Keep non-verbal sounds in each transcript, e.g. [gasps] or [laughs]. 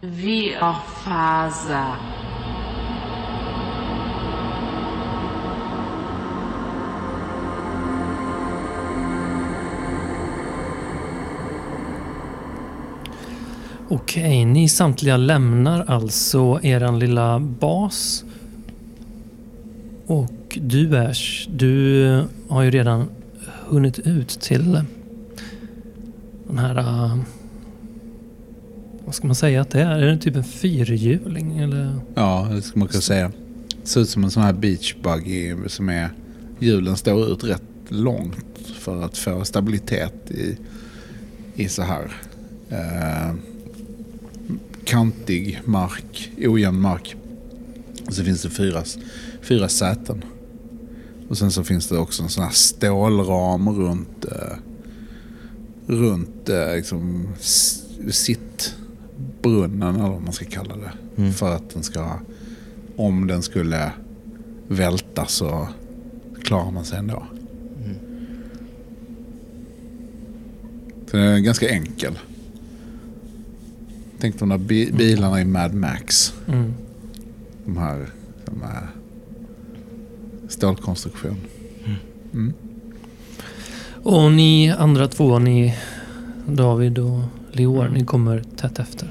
Viorfaza. Okej, ni samtliga lämnar alltså eran lilla bas. Och du Ash, du eh, har ju redan hunnit ut till den här... Eh, vad ska man säga att det är? Är det typ en fyrhjuling eller? Ja, det ska man kunna säga. Ser ut som en sån här beach buggy som är... Hjulen står ut rätt långt för att få stabilitet i, i så här eh, kantig mark, ojämn mark. Och så finns det fyra, fyra säten. Och sen så finns det också en sån här stålram runt, eh, runt eh, liksom, sitt sittbrunnen eller vad man ska kalla det. Mm. För att den ska, om den skulle välta så klarar man sig ändå. Så den är ganska enkel. Tänk de där bi- bilarna i Mad Max. Mm. De här som är stålkonstruktion. Mm. Och ni andra två, ni David och Leor, ni kommer tätt efter.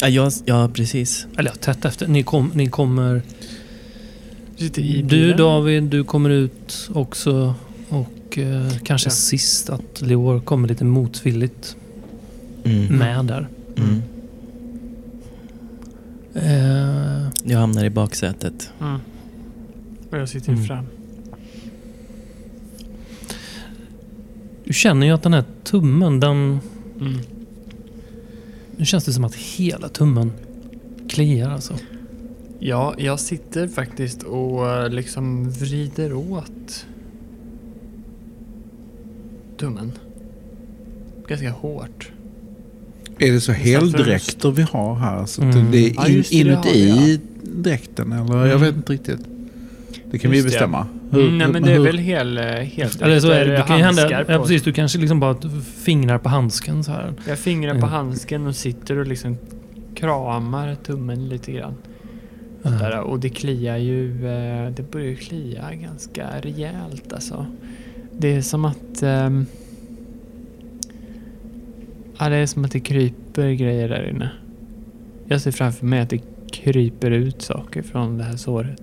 Ja, jag, ja precis. Eller ja, tätt efter. Ni, kom, ni kommer... Du. David, du kommer ut också. Och eh, kanske Ja. sist att Leor kommer lite motvilligt Mm. med där. Mm. Eh, Jag hamnar i baksätet. Mm. Och jag sitter Mm. fram. du känner ju att den här tummen, den... Mm. Nu känns det som att hela tummen kliar alltså. Ja, jag sitter faktiskt och eh, liksom vrider åt tummen. Ganska hårt. Är det så heldräkter vi har här? Så att Mm. det är Ja, in, just det, det har inuti dräkten eller? Jag Mm. vet inte riktigt. Det kan vi Just det. Bestämma. Mm, nej, men det är hur- väl hel, eh, helt Eller så är det, det kan hända, ja, precis, du kanske liksom bara fingrar på handsken så här. Jag fingrar på Mm. handsken och sitter och liksom kramar tummen lite grann. Där, och det kliar ju, eh, det börjar klia ganska rejält alltså. Det är som att... ehm, ja, det är som att det kryper grejer där inne. Jag ser framför mig att det kryper ut saker från det här såret.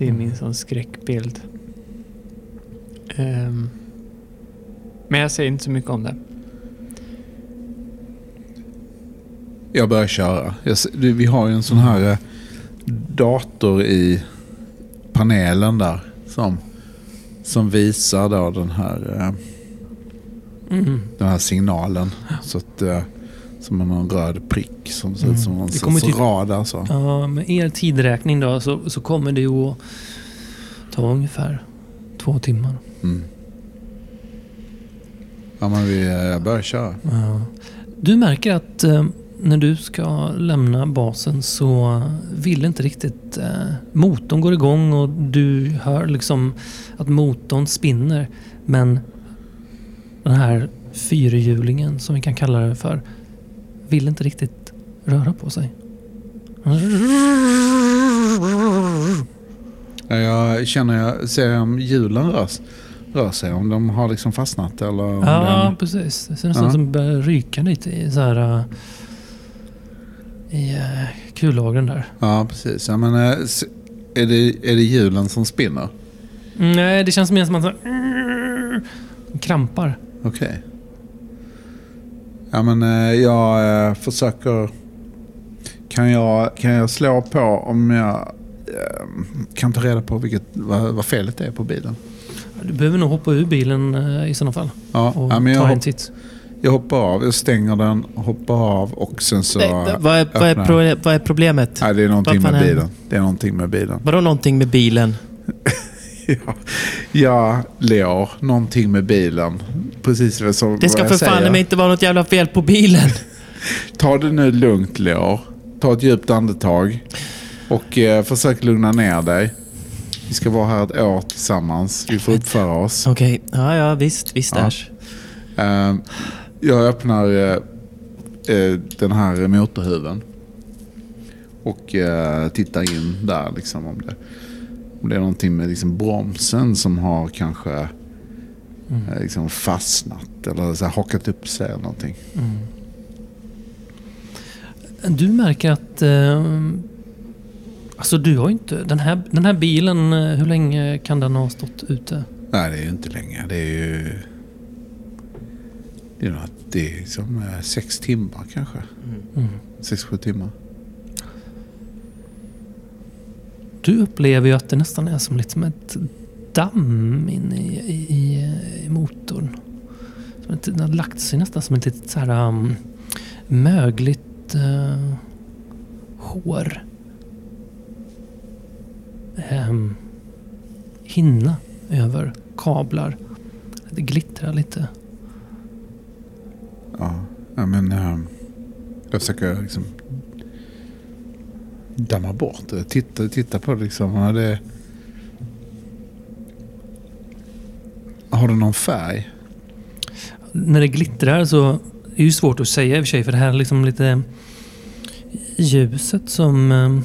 Det är min sån skräckbild. Ehm, men jag säger inte så mycket om det. Jag börjar köra. Jag, vi har ju en sån här eh, dator i panelen där. Som, som visar då den här, eh, Mm. den här signalen. Så att, eh, som en röd prick som ser Mm. ut som en sorts kommer typ- radar. Så. Ja, med er tidräkning då så, så kommer det ju att ta ungefär två timmar. Mm. Ja, men vi, jag börjar köra. Ja. Du märker att eh, när du ska lämna basen så vill inte riktigt eh, motorn går igång och du hör liksom att motorn spinner. Men den här fyrhjulingen som vi kan kalla det för vill inte riktigt röra på sig. Ja, Jag känner, jag ser om hjulen rör, rör sig. Om de har liksom fastnat eller om Ja, den, precis. Det ser nästan Ja. som det börjar ryka lite i så här... eh, I uh, kullagren där. Ja, precis. Ja, men, eh, är, det, är det hjulen som spinner? Mm, Nej, det känns mer som att man så här, krampar. Okej. Ja, men eh, jag eh, försöker... Kan jag, kan jag slå på om jag eh, kan ta reda på vilket, vad, vad felet är på bilen? Du behöver nog hoppa ur bilen i sådana fall. Ja, Och ja men jag, ta en titt. jag hoppar av. Jag stänger den, hoppar av och sen så... Nej, vad, är, vad, är öppnar. pro, vad är problemet? Nej, det är någonting med bilen. Det är någonting med bilen. Vadå någonting med bilen? [laughs] Ja, ja Leo, någonting med bilen. Precis som Det ska för fan mig inte vara något jävla fel på bilen. [laughs] Ta det nu lugnt Leo. Ta ett djupt andetag. Och eh, försök lugna ner dig. Vi ska vara här ett år tillsammans. Vi får uppföra oss. Okej, ja ja visst, visst Ja. Ash. Eh, jag öppnar eh, eh, den här motorhuven. Och eh, tittar in där liksom om det, om det är någonting med liksom bromsen som har kanske eh, liksom fastnat eller så här hakat upp sig eller någonting. Du märker att... Eh, alltså du har ju inte... Den här, den här bilen, eh, hur länge kan den ha stått ute? Nej, det är ju inte länge. Det är ju... Det är, något, det är som eh, sex timmar kanske. Mm. Sex, sju timmar. Du upplever ju att det nästan är som lite som ett damm inne i, i, i, motorn. Som ett, den har lagt sig nästan som ett litet så här um, mögligt uh, hår. Um, hinna över kablar. Det glittrar lite. Ja, ja men eh, jag försöker liksom damma bort det. Titta, titta på det liksom. Det, har den någon färg? När det glittrar så är det ju svårt att säga i och för sig för det här är liksom lite ljuset som eh,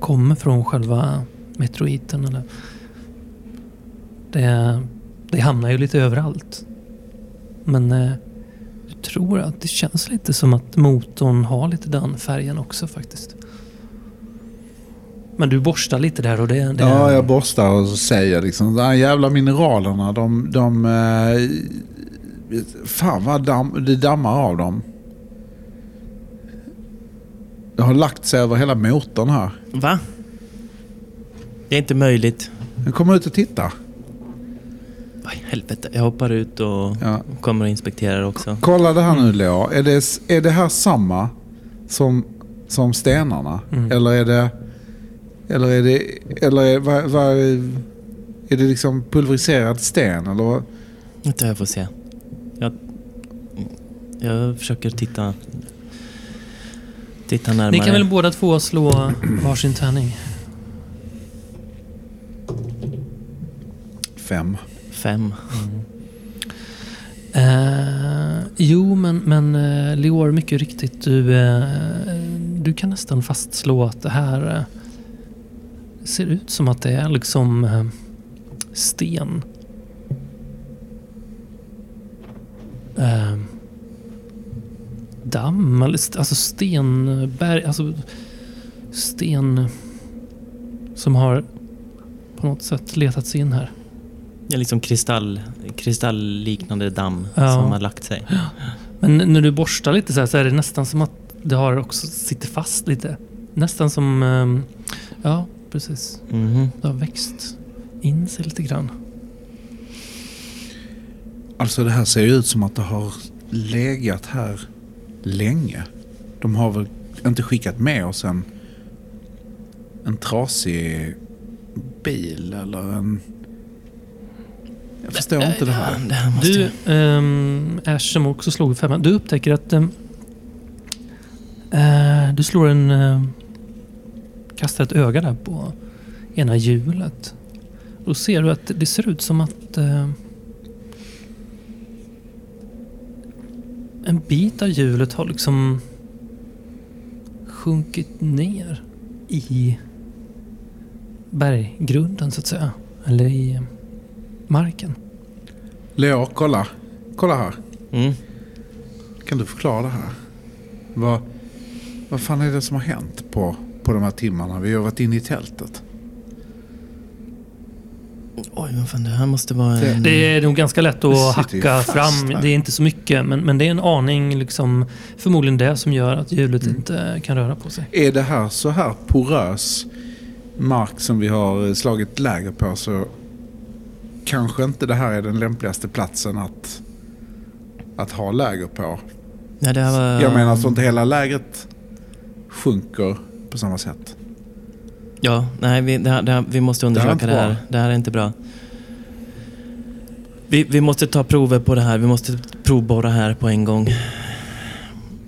kommer från själva meteoriten. Eller det, det hamnar ju lite överallt. Men eh, jag tror att det känns lite som att motorn har lite den färgen också faktiskt. Men du borstar lite där och det... det Ja, jag borstar och så säger jag liksom, de här jävla mineralerna, de... de eh, fan vad damm, det dammar av dem. Det har lagt sig över hela motorn här. Va? Det är inte möjligt. Jag kommer ut och titta. Vad i helvete. Jag hoppar ut och Ja. kommer och inspekterar också. Kolla det här nu Leo. Är det, är det här samma som, som stenarna? Mm. Eller är det... Eller är det... Eller är, vad, vad, är det liksom pulveriserad sten? Eller vad? Jag får se. Jag, jag försöker titta, titta närmare. Ni kan väl båda två slå varsin tärning? Fem. Fem. Eh, jo, men, men eh, Leor, mycket riktigt. Du, eh, du kan nästan fastslå att det här eh, ser ut som att det är liksom eh, sten. Eh, damm, alltså stenberg, alltså sten som har på något sätt letat sig in här. Är liksom kristall, kristallliknande damm Ja. som har lagt sig. Men när du borstar lite så här så är det nästan som att det har också sitter fast lite. Nästan som... ehm, Ja, precis. Mhm. Det har växt in sig lite grann. Alltså det här ser ju ut som att det har legat här länge. De har väl inte skickat med oss en, en trasig bil eller en... Jag förstår inte det här. Det här måste Du, um, Ash som också slog femman. Du upptäcker att ehm, eh, du slår en... Uh, kastar ett öga där på ena hjulet. Då ser du att det ser ut som att eh, en bit av hjulet har liksom sjunkit ner i berggrunden så att säga. Eller i marken. Leo, kolla. Kolla här. Mm. Kan du förklara det här? Vad, vad fan är det som har hänt på, på de här timmarna? Vi har varit inne i tältet. Oj, vad fan det här måste vara en... Det är nog ganska lätt att hacka fram. där. Det är inte så mycket, men, men det är en aning liksom förmodligen det som gör att hjulet Mm. inte kan röra på sig. Är det här så här porös mark som vi har slagit läger på så kanske inte det här är den lämpligaste platsen att, att ha läger på. Nej, det här var... Jag menar så inte hela lägret sjunker på samma sätt. Ja, nej, vi, det här, det här, vi måste Det här är undersöka det här. Det här är inte bra. Vi, vi måste ta prover på det här. Vi måste provborra här på en gång.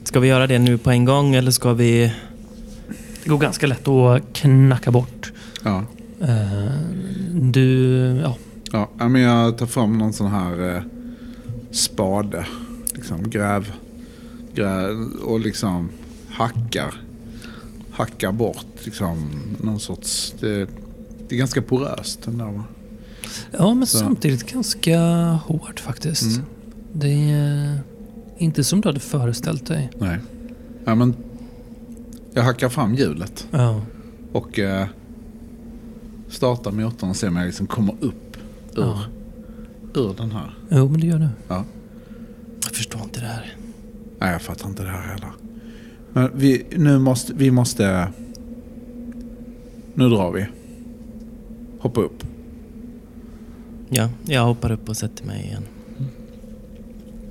Ska vi göra det nu på en gång eller ska vi... Det går ganska lätt att knacka bort. Ja. Eh, Du, ja. Ja, ja, men jag tar fram någon sån här eh, spade. Liksom gräv, gräv och liksom hackar. Hackar bort liksom någon sorts... Det, det är ganska poröst den där va? Ja, men Så. samtidigt ganska hårt faktiskt. Mm. Det är inte som du hade föreställt dig. Nej. Ja, men jag hackar fram hjulet Ja. och eh, startar motorn och ser om jag liksom kommer upp ur, Ja. ur den här. Jo, men det gör du. Jag förstår inte det här. Nej, jag fattar inte det här heller. Men vi, nu måste, vi måste... Nu drar vi. Hoppa upp. Ja, jag hoppar upp och sätter mig igen.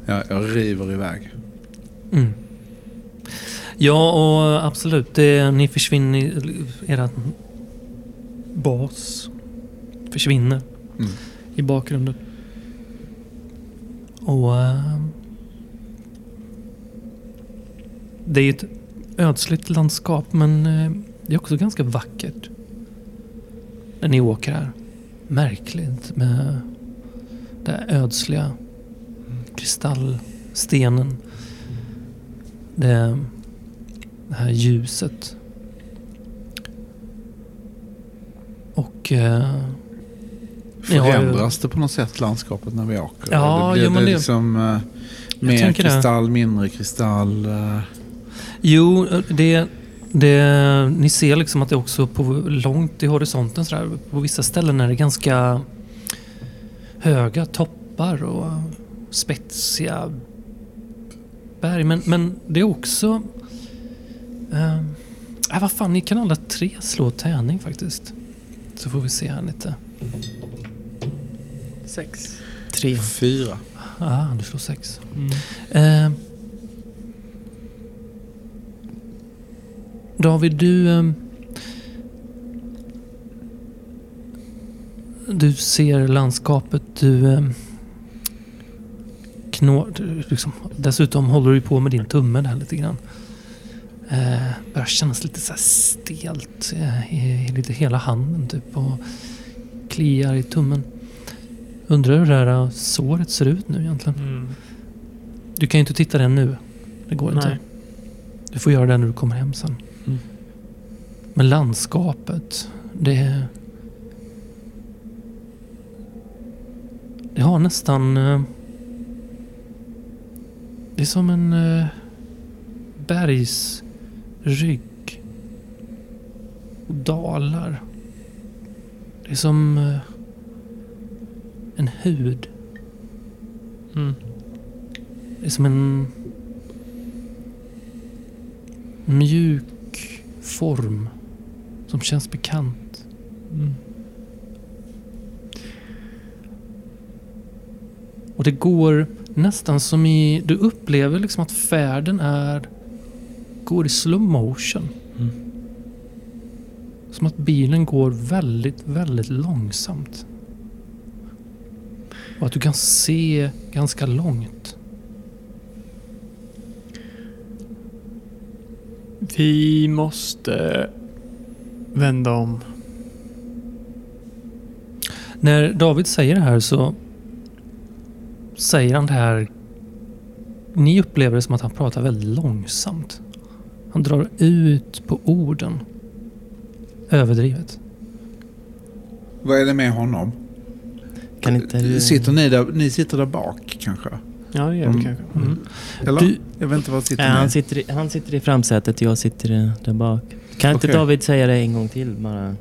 Jag, jag river iväg. Mm. Ja, och absolut. Det, ni försvinner... Era bas försvinner Mm. i bakgrunden. Och... ehm, det är ett ödsligt landskap, men eh, det är också ganska vackert. När ni åker här. Märkligt med det här ödsliga kristallstenen. Det, det här ljuset. Och... Eh, har ju- Förändras det på något sätt landskapet när vi åker? Ja, det blir jo, men det det- liksom eh, mer tänker det. kristall, mindre kristall. eh, Jo, det, det, ni ser liksom att det också på långt i horisonten sådär, på vissa ställen är det ganska höga toppar och spetsiga berg. Men, men det är också... Eh, äh, vad fan, ni kan alla tre slå tärning faktiskt. Så får vi se här lite. Sex. Tre. Fyra. Ah, du slår sex. Mm. Eh, David, du... ehm, du ser landskapet, du... ehm, knå, du liksom, dessutom håller du på med din tumme där lite grann. Eh, börjar kännas lite så stelt eh, i, i lite hela handen typ och kliar i tummen. Undrar hur det här eh, såret ser ut nu egentligen. Mm. Du kan ju inte titta den nu. Det går inte. Nej. Du får göra det när du kommer hem sen. Men landskapet, det... Det har nästan... eh, Det är som en eh, bergsrygg. Och dalar. Det är som eh, en hud. Mm. Det är som en mjuk form som känns bekant. Mm. Och det går nästan som i... Du upplever liksom att färden är... Går i slow motion. Mm. Som att bilen går väldigt, väldigt långsamt. Och att du kan se ganska långt. Vi måste vända om. När David säger det här så säger han det här... Ni upplever det som att han pratar väldigt långsamt. Han drar ut på orden. Överdrivet. Vad är det med honom? Kan inte. Sitter ni, där, ni sitter där bak kanske? Ja, det gör vi Mm. kanske. Mm. Eller? Du- Jag vet inte var sitter ni? han, sitter i, han sitter i framsätet och jag sitter där bak. Kan inte. David säga det en gång till bara?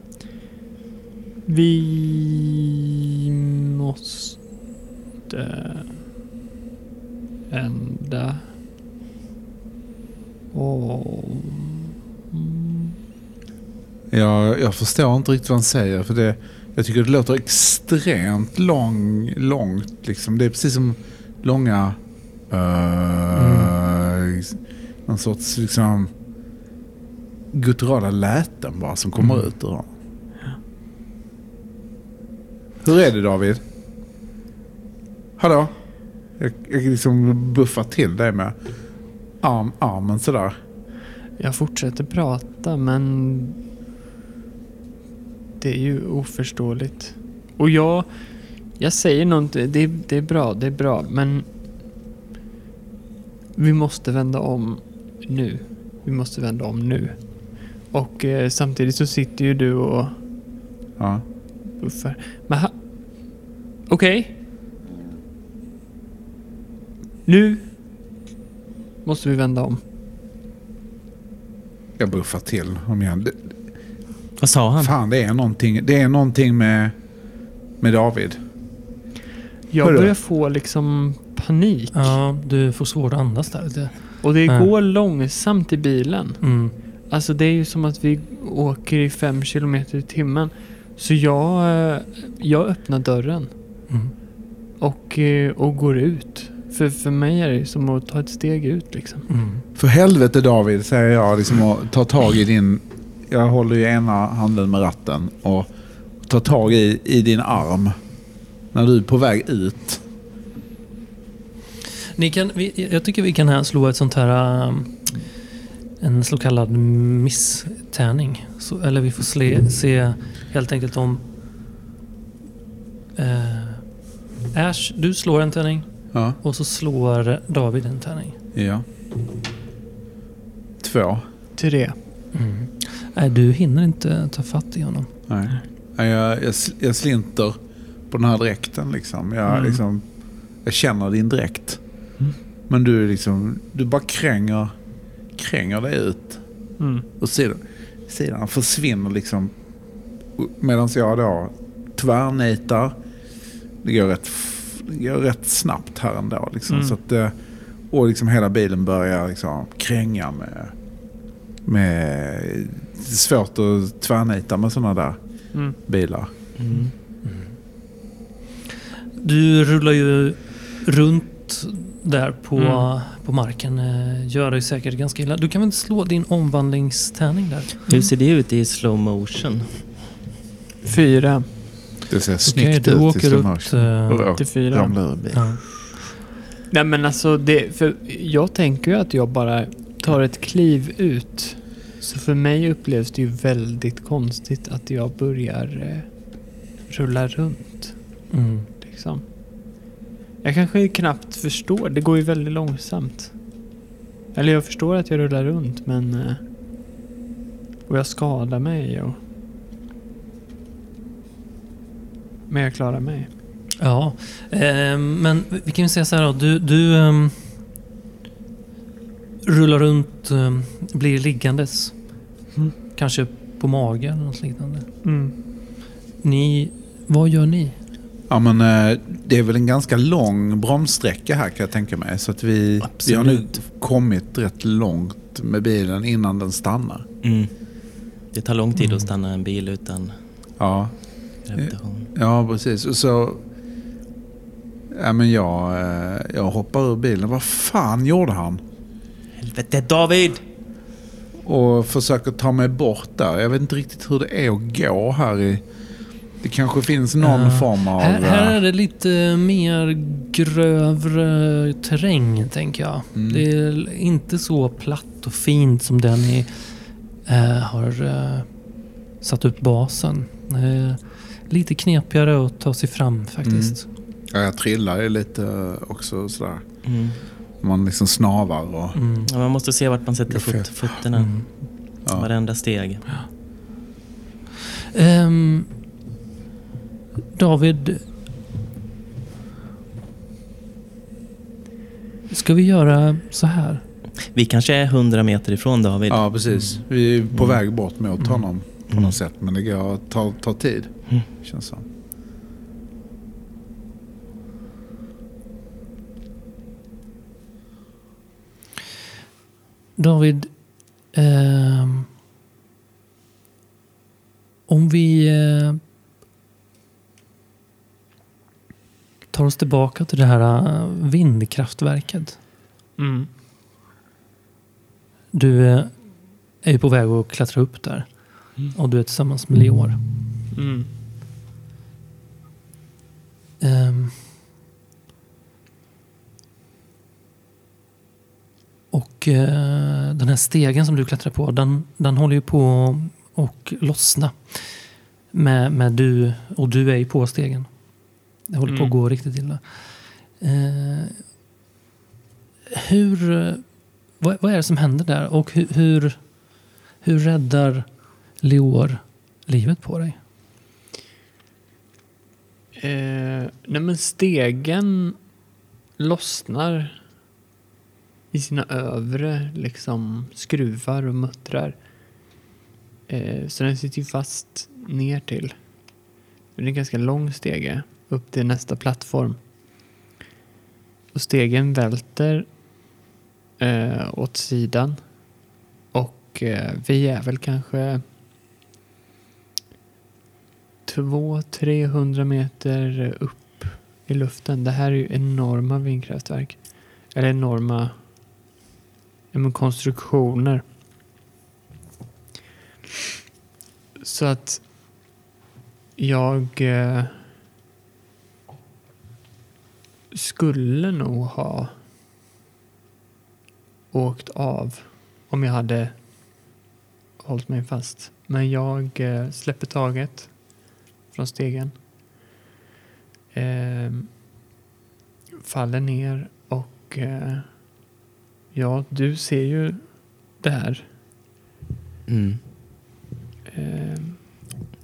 Vi måste vända om. Jag, jag förstår inte riktigt vad han säger. För det, jag tycker det låter extremt lång, långt. Liksom. Det är precis som långa... Uh, Någon sorts liksom, gutturala läten bara som kommer Mm. ut ur honom. Hur är det David? Hallå? Jag, jag liksom buffar till dig med arm, armen sådär. Jag fortsätter prata men det är ju oförståeligt. Och jag, jag säger någonting, det, det är bra, det är bra men vi måste vända om nu. Vi måste vända om nu. Och eh, samtidigt så sitter ju du och Ja. buffar. Men ha... Okej. Nu måste vi vända om. Jag buffar till om igen. Det, Vad sa han? fan, det är någonting, det är någonting med, med David. Jag Hörru. börjar få liksom panik. Ja, du får svårt att andas där lite. Och det Ja. går långsamt i bilen. Mm. Alltså det är ju som att vi åker i fem kilometer i timmen. Så jag, eh, jag öppnar dörren Mm. och, eh, och går ut. För, för mig är det som att ta ett steg ut liksom. Mm. För helvete David, säger jag liksom och tar tag i din... Jag håller ju ena handen med ratten och tar tag i, i din arm. När du är på väg ut. Ni kan, jag tycker vi kan här slå ett sånt här... um, En så kallad misstärning. Så, eller vi får se, se helt enkelt om... Uh, Ash, du slår en tärning Ja. och så slår David en tärning. ja. Två. Det. Mm. Nej, du hinner inte ta fatt i honom. Nej. Nej, Jag, jag, jag slinter på den här dräkten liksom. Jag, Mm. liksom, jag känner din dräkt. Mm. Men du, är liksom, du bara kränger, kränger dig ut. Mm. Och sidan, sidan försvinner liksom. Medan jag då tvärnitar. Det går rätt, det går rätt snabbt här ändå. Liksom. Mm. Så att, eh, och liksom hela bilen börjar liksom kränga med... med det är svårt att tvärnita med sådana där Mm. bilar. Mm. Du rullar ju runt där på, Mm. på marken. eh, Gör dig säkert ganska illa. Du kan väl slå din omvandlingstärning där? Hur ser det ut i slow motion? Fyra Det ser snyggt du ut i åker slow motion. eh, Och till fyra. ja. Nej men alltså, det, för jag tänker ju att jag bara tar ett kliv ut. Så för mig upplevs det ju väldigt konstigt att jag börjar eh, rulla runt. Mm. Liksom. Jag kanske knappt förstår, det går ju väldigt långsamt. Eller jag förstår att jag rullar runt men... eh, Och jag skadar mig och... Men jag klarar mig. Ja, eh, men vi kan ju säga så här då. Du, du ehm, rullar runt, ehm, blir liggandes. Mm. Kanske på magen eller något liknande. Mm. Ni, vad gör ni? Ja, men eh, det är väl en ganska lång bromssträcka här kan jag tänka mig. Så att vi, vi har nu kommit rätt långt med bilen innan den stannar. Mm. Det tar lång tid Mm. att stanna en bil utan Ja, gravitation. ja precis. Så... Ja, men jag, eh, jag hoppar ur bilen. Vad fan gjorde han? Helvete David! Och försöker ta mig bort där. Jag vet inte riktigt hur det är att gå här i... Det kanske finns någon Ja. form av... Här, här eh, är det lite mer grövre terräng, tänker jag. Mm. Det är inte så platt och fint som den ni eh, har eh, satt upp basen. Lite knepigare att ta sig fram faktiskt. Ja, jag trillar ju lite också sådär. Mm. Man liksom snavar och... Mm. Ja, man måste se vart man sätter fot, fötterna. Mm. Ja. Varenda steg. Ehm, David. Ska vi göra så här? Vi kanske är 100 meter ifrån David. Ja, precis. Vi är på Mm. väg bort mot Mm. honom på Mm. något sätt. Men det går att ta, ta tid. Mm. Känns som. David. ehm, om vi eh, tar oss tillbaka till det här eh, vindkraftverket. Mm. Du eh, är ju på väg att klättra upp där. Mm. Och du är tillsammans med Leor. Mm. Ehm. och eh, den här stegen som du klättrar på, den, den håller ju på att lossna. Med, med du, och du är ju på stegen. Det håller på att Mm. gå riktigt illa. Eh, hur, eh, vad, vad är det som händer där? Och hur, hur, Hur räddar Leor livet på dig? Eh, nej men stegen lossnar i sina övre liksom skruvar och muttrar. Eh, så den sitter ju fast ner till. Det är en ganska lång stege upp till nästa plattform. Och stegen välter eh, åt sidan. Och eh, vi är väl kanske 200-300 meter upp i luften. Det här är ju enorma vindkraftverk. Eller enorma men konstruktioner. Så att jag eh, skulle nog ha åkt av om jag hade hållit mig fast. Men jag eh, släpper taget från stegen. Eh, faller ner och eh, ja, du ser ju det här. Mm. Eh,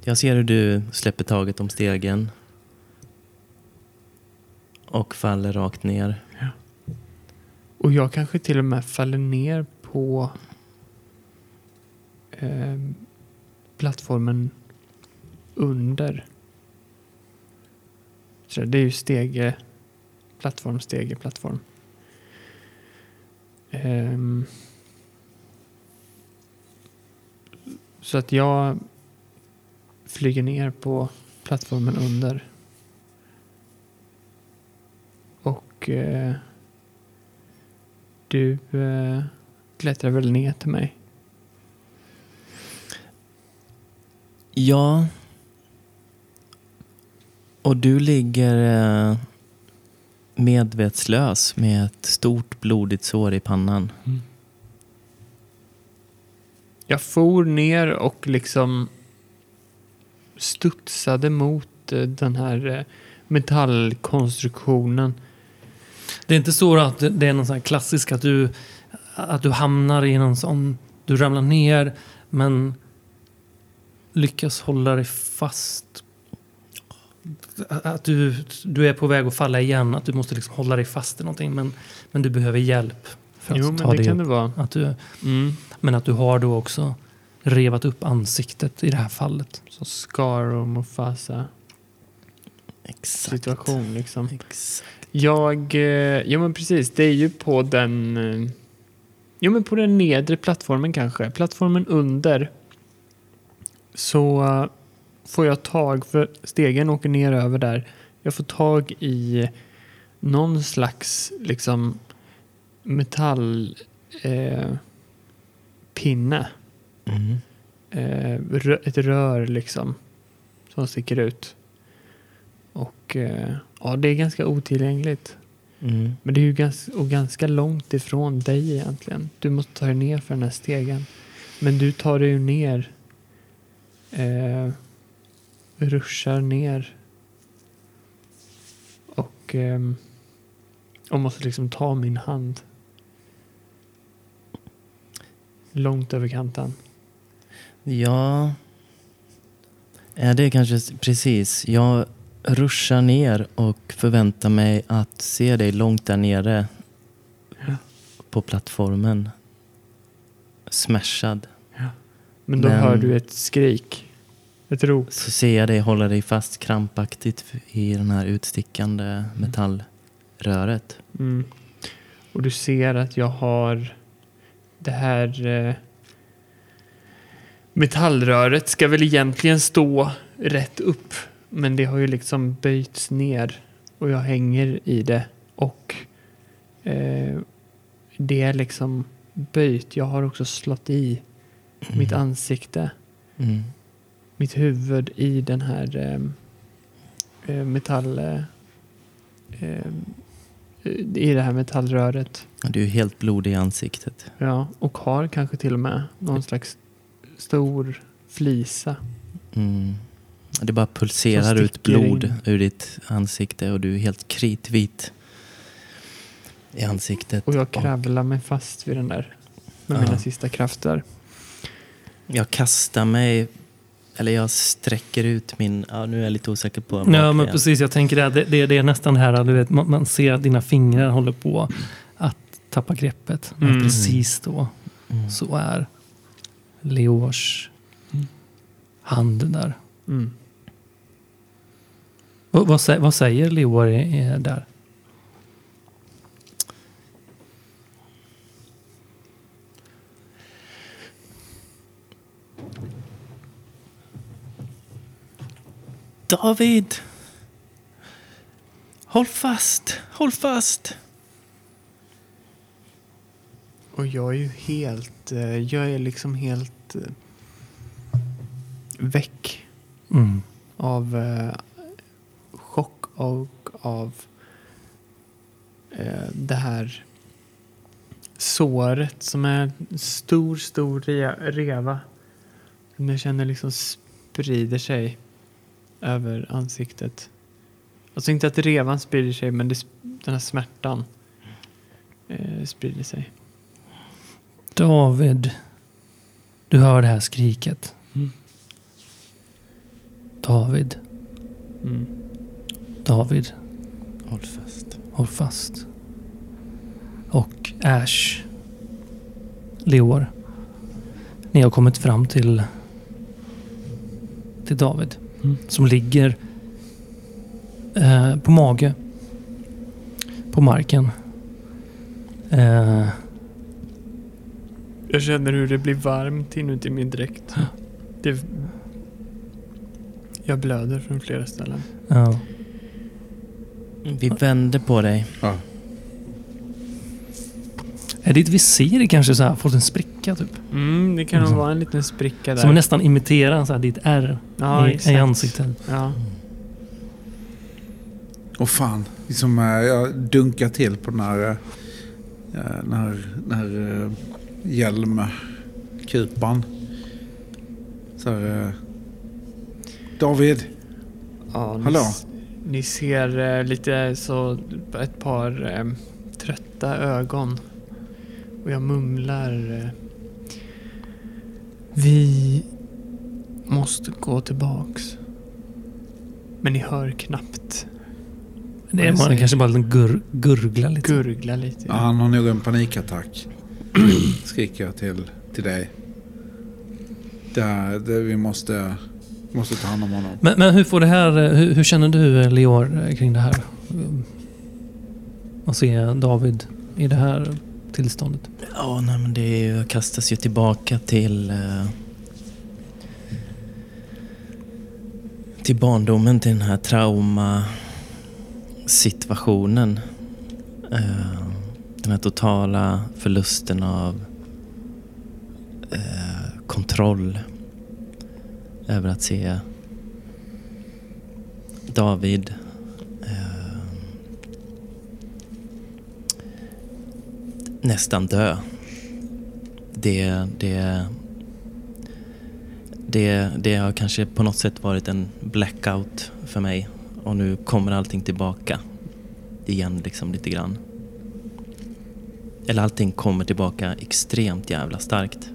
Jag ser hur du släpper taget om stegen och faller rakt ner. och jag kanske till och med faller ner på eh, plattformen under. Så det är ju stege, plattform, stege, plattform. Eh, så att jag flyger ner på plattformen under. Och eh, du eh, klättrar väl ner till mig. Ja. Och du ligger eh, medvetslös med ett stort blodigt sår i pannan. Jag for ner och liksom studsade mot eh, den här eh, metallkonstruktionen. Det är inte så att det är någon sån här klassisk att du, att du hamnar i någon sån... Du ramlar ner men lyckas hålla dig fast. Att du, du är på väg att falla igen. Att du måste liksom hålla dig fast i någonting. Men, men du behöver hjälp för att Jo, ta men det dig kan upp. det vara. Att du, Mm. men att du har då också revat upp ansiktet i det här fallet. Så Scar och Mufasa Exakt. situation liksom. Exakt. Jag, eh, ja men precis, det är ju på den, eh, ja men på den nedre plattformen kanske. Plattformen under. Så får jag tag, för stegen åker ner över där. Jag får tag i någon slags liksom metall eh. Mm. Eh, ett rör liksom som sticker ut. Och eh, ja, det är ganska otillgängligt. Mm. Men det är ju ganska, och ganska långt ifrån dig egentligen. Du måste ta dig ner för den här stegen. Men du tar dig ju ner. Eh, ruschar ner. Och, ehm, och måste liksom ta min hand. Långt över kanten. Ja, ja, det är kanske precis. Jag ruschar ner och förväntar mig att se dig långt där nere Ja. på plattformen. Smashad. Men då Men- hör du ett skrik. Ett rop. Så ser jag dig hålla dig fast krampaktigt i den här utstickande metallröret. Mm. Och du ser att jag har det här eh, metallröret ska väl egentligen stå rätt upp. Men det har ju liksom böjts ner och jag hänger i det. Och eh, det är liksom böjt. Jag har också slått i mitt ansikte, Mm. mitt huvud i den här eh, eh, metall... Eh, eh, I det här metallröret. Du är helt blodig i ansiktet. Ja, och har kanske till och med någon slags stor flisa. Mm. Det bara pulserar ut blod in. ur ditt ansikte och du är helt kritvit i ansiktet. Och jag kravlar mig fast vid den där med Ja. mina sista krafter. Jag kastar mig, eller jag sträcker ut min, ja nu är jag lite osäker på. Ja, men precis. Jag tänker det, det, det är nästan det här, du vet, man, man ser att dina fingrar håller på att tappa greppet. Men Mm. precis då Mm. så är Leors hand där. Mm. Vad, vad, sä- vad säger är där? David! Håll fast, håll fast! Och jag är ju helt, eh, jag är liksom helt eh, väck Mm. av eh, och av eh, det här såret som är en stor, stor re- reva. Som jag känner liksom sprider sig över ansiktet. Alltså inte att revan sprider sig, men det, den här smärtan eh, sprider sig. David, du hör det här skriket. Mm. David, Mm. David, Håll fast. håll fast. Och Ash, Leor, ni har kommit fram till, till David. Mm. Som ligger eh, på mage. På marken. Eh, Jag känner hur det blir varmt inuti min dräkt. Det, jag blöder från flera ställen. ja. Vi vänder på dig. Ja. Är ditt visir kanske så här, fått en spricka typ? Mm, det kan nog Mm. vara en liten spricka där. Som nästan imiterar så här, ditt R ja, i, i ansiktet. Ja. Och fan, liksom, eh, jag dunkar till på den här, eh, den här, den här eh, hjälmkupan. Så här, eh, David, Ja, Hallå? Ni ser eh, lite så ett par eh, trötta ögon. Och jag mumlar. Eh, vi måste gå tillbaks. Men ni hör knappt. Det jag är man kanske bara gur, gurgla lite. Gurgla lite. ja, han har nog en panikattack. [clears throat] Skriker jag till, till dig. Här- det, vi måste, måste ta hand om honom. Men, men hur får det här, eh, hur, hur känner du eh, Leor eh, kring det här? Att se David i det här tillståndet. Ja, nej, men det kastas ju tillbaka till... Till barndomen, till den här traumasituationen. Den här totala förlusten av eh, kontroll över att se David eh, nästan dö. Det, det, det, det har kanske på något sätt varit en blackout för mig och nu kommer allting tillbaka igen liksom lite grann. Eller allting kommer tillbaka extremt jävla starkt.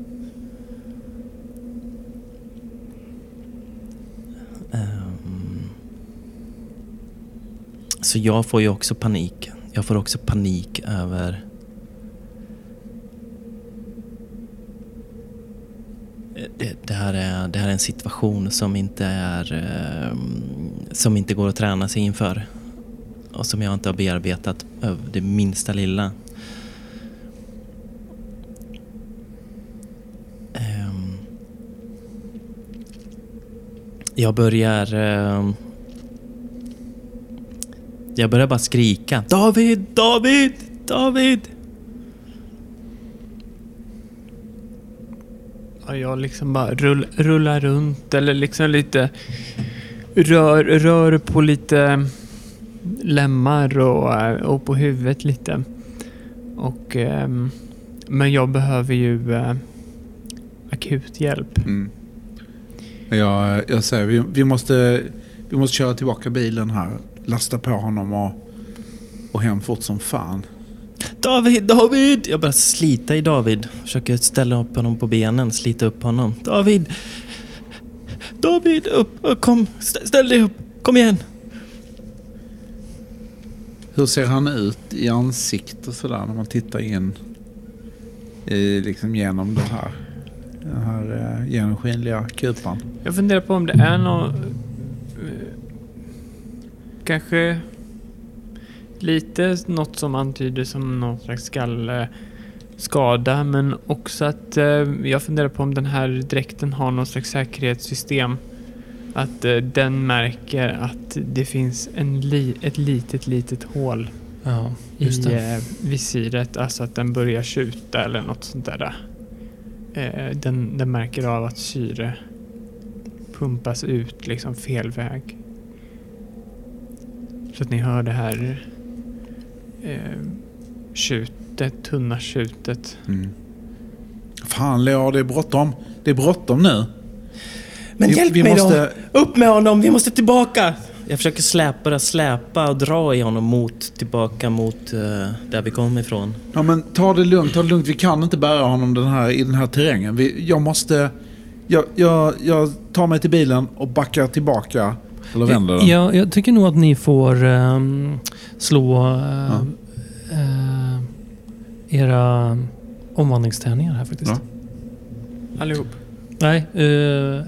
Så jag får ju också panik. Jag får också panik över det, det, här är, det här är en situation som inte är ehm, som inte går att träna sig inför. Och som jag inte har bearbetat över det minsta lilla. Ehm. Jag börjar... Ehm, jag börjar bara skrika. David! David! David! Ja, jag liksom bara rull, rullar runt eller liksom lite rör, rör på lite lemmar och, eh, och på huvudet lite. Och, ehm, men jag behöver ju eh, akut hjälp. Mm. Jag, jag säger, vi, vi, måste, vi måste köra tillbaka bilen här. Lasta på honom och, och hem fort som fan. David, David! Jag börjar slita i David. Försöker ställa upp honom på benen, slita upp honom. David! David, upp, upp kom! Stä- Ställ dig upp! Kom igen! Hur ser han ut i ansiktet och sådär när man tittar in i, liksom genom den här, den här eh, genomskinliga kupan? Jag funderar på om det är någon... Kanske lite något som antyder som någon slags skallskada men också att eh, jag funderar på om den här dräkten har någon slags säkerhetssystem. Att eh, den märker att det finns en li, ett litet, litet hål Ja, i eh, visiret. Alltså att den börjar tjuta eller något sånt där. Eh, den, den märker av att syre pumpas ut liksom fel väg. Så att ni hör det här eh, tjutet, tunna tjutet. Mm. Fan Leo, det är bråttom. Det är bråttom nu. Men Vi- hjälp vi mig måste- då! Upp med honom, vi måste tillbaka! Jag försöker släpa, börja släpa och dra i honom mot, tillbaka mot eh, där vi kom ifrån. Ja men ta det lugnt, ta det lugnt. Vi kan inte bära honom den här, i den här terrängen. Vi, jag måste... Jag, jag, jag tar mig till bilen och backar tillbaka. Eller vänder den. Ja, jag tycker nog att ni får ehm, slå eh, eh, era omvandlingstärningar här faktiskt. Ja. Allihop. Nej, uh,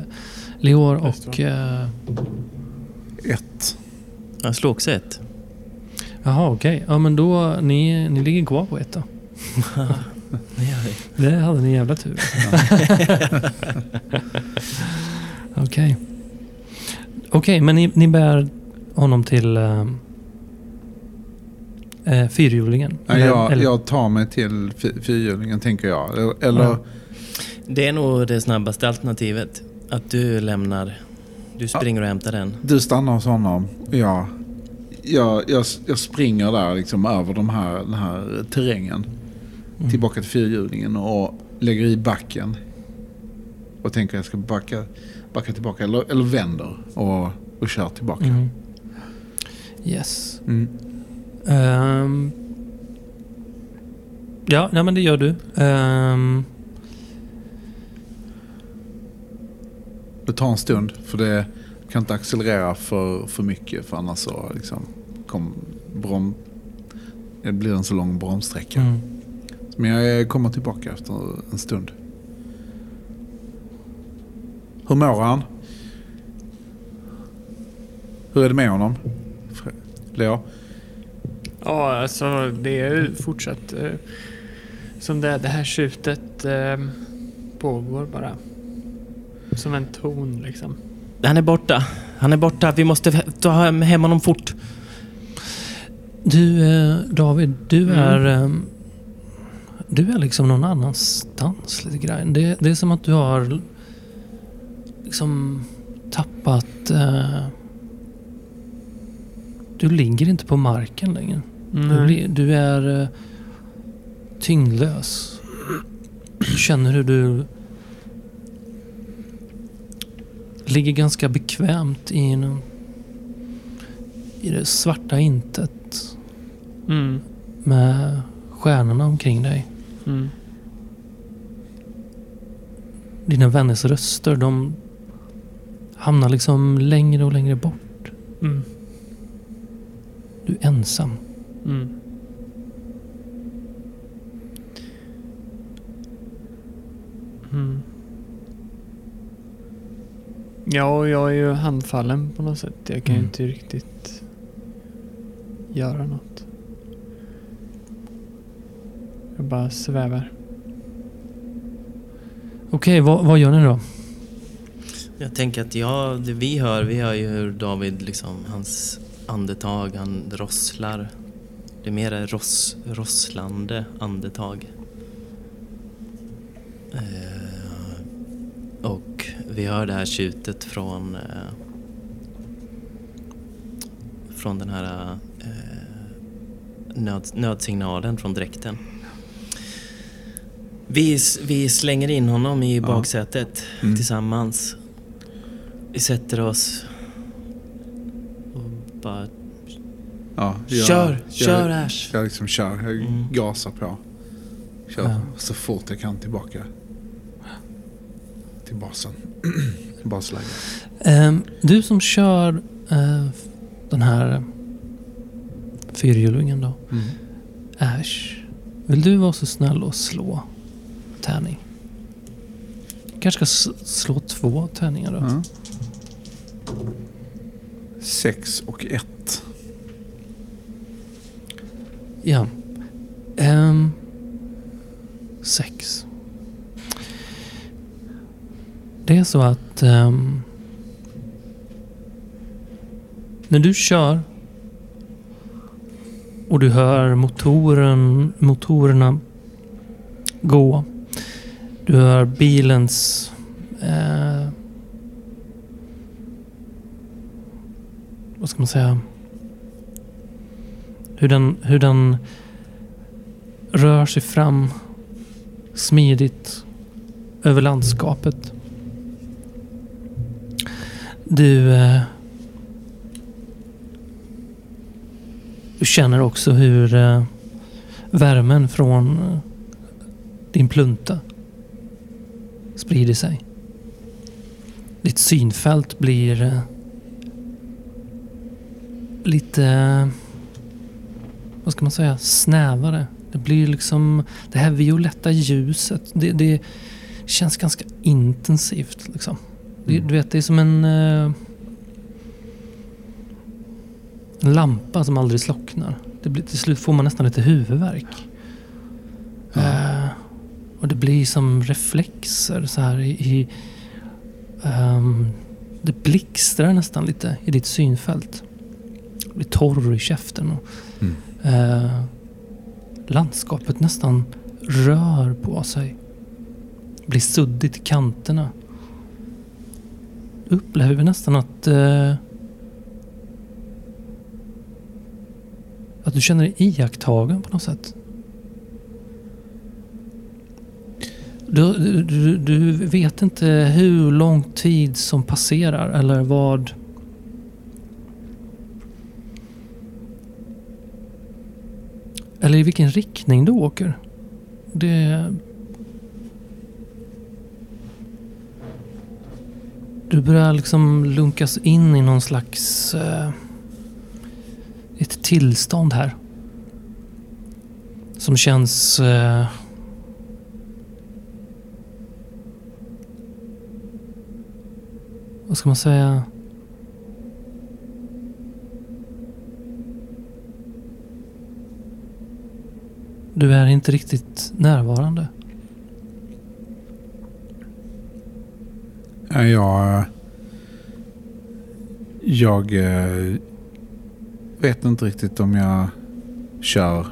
Leor och... Uh, Ett. Jag slår också ett. jaha, okej. Ja, men då... Ni, ni ligger kvar på ett då. [laughs] Det hade ni jävla tur. [laughs] Okej. Okej, men ni, ni bär honom till uh, fyrhjulingen? Ja, Eller- jag, eller- jag tar mig till fy- fyrhjulingen tänker jag. Eller, eller Ja. Det är nog det snabbaste alternativet. Att du lämnar... Du springer och hämtar den. du stannar hos honom. Ja. Jag, jag, jag springer där liksom över de här, den här terrängen. Mm. Tillbaka till fyrhjulingen och lägger i backen. Och tänker jag ska backa, backa tillbaka. Eller, eller vänder och, och kör tillbaka. Mm. Yes. Mm. Ehm, ja, nej, men det gör du. Ehm, Det tar en stund för det kan inte accelerera för, för mycket för annars så liksom kom brom, det blir en så lång bromssträcka. mm. Men jag kommer tillbaka efter en stund. Hur mår han? Hur är det med honom? Leo? Ja, alltså det är ju fortsatt eh, som det, det här tjutet eh, pågår bara. Som en ton liksom. Han är borta. Han är borta. Vi måste ta hem honom fort. Du, eh, David, du Mm. är... ehm, du är liksom någon annanstans lite grann. Det, det är som att du har liksom tappat... eh, du ligger inte på marken längre. Du, du är eh, tyngdlös. Du känner hur du ligger ganska bekvämt i, en, i det svarta intet Mm. med stjärnorna omkring dig. Mm. Dina vänners röster, de hamnar liksom längre och längre bort. Mm. Du är ensam. Mm. Mm. Ja, jag är ju handfallen på något sätt. Jag kan ju Mm. inte riktigt göra något. Jag bara svävar. Okej, vad, vad gör ni då? Jag tänker att ja, det vi hör, vi hör ju hur David liksom, hans andetag, han rosslar. Det är mer ross, rosslande andetag. Eh, och vi hör det här tjutet från eh, från den här eh, nöd, nödsignalen från dräkten. Vi, vi slänger in honom i Ja. baksätet Mm. tillsammans. Vi sätter oss och bara... Ja, jag, kör, jag, kör Ash! Jag liksom kör, jag mm. gasar på. Kör ja. så fort jag kan tillbaka. Till basen. [clears throat] Basläget. Um, ehm, du som kör uh, den här fyrhjulingen då. Mm. Ash, vill du vara så snäll och slå tärning? kanske ska slå två tärningar då. Mm. 6 och 1. Ja. Um, sex. Det är så att um, när du kör och du hör motoren, motorerna gå. Du hör bilens eh, ska man säga? Hur den, hur den rör sig fram smidigt över landskapet. Du, eh, du känner också hur eh, värmen från eh, din plunta sprider sig. Ditt synfält blir eh, lite, vad ska man säga, snävare. Det blir liksom det här violetta ljuset. Det, det känns ganska intensivt. Liksom. Det, Mm. du vet, det är som en, eh, en lampa som aldrig slocknar. Det blir, till slut får man nästan lite huvudvärk. Eh, och det blir som reflexer så här i... i ehm, det blixtrar nästan lite i ditt synfält. Blir torr i käften. Och, Mm. eh, landskapet nästan rör på sig. Blir suddigt i kanterna. Upplever upplever nästan att eh, att du känner dig iakttagen på något sätt. Du, du, du, du vet inte hur lång tid som passerar eller vad Eller i vilken riktning du åker. Det... Du börjar liksom lunkas in i någon slags... Eh, ett tillstånd här. Som känns... Eh, vad ska man säga? Du är inte riktigt närvarande. Ja, Jag, jag eh, vet inte riktigt om jag kör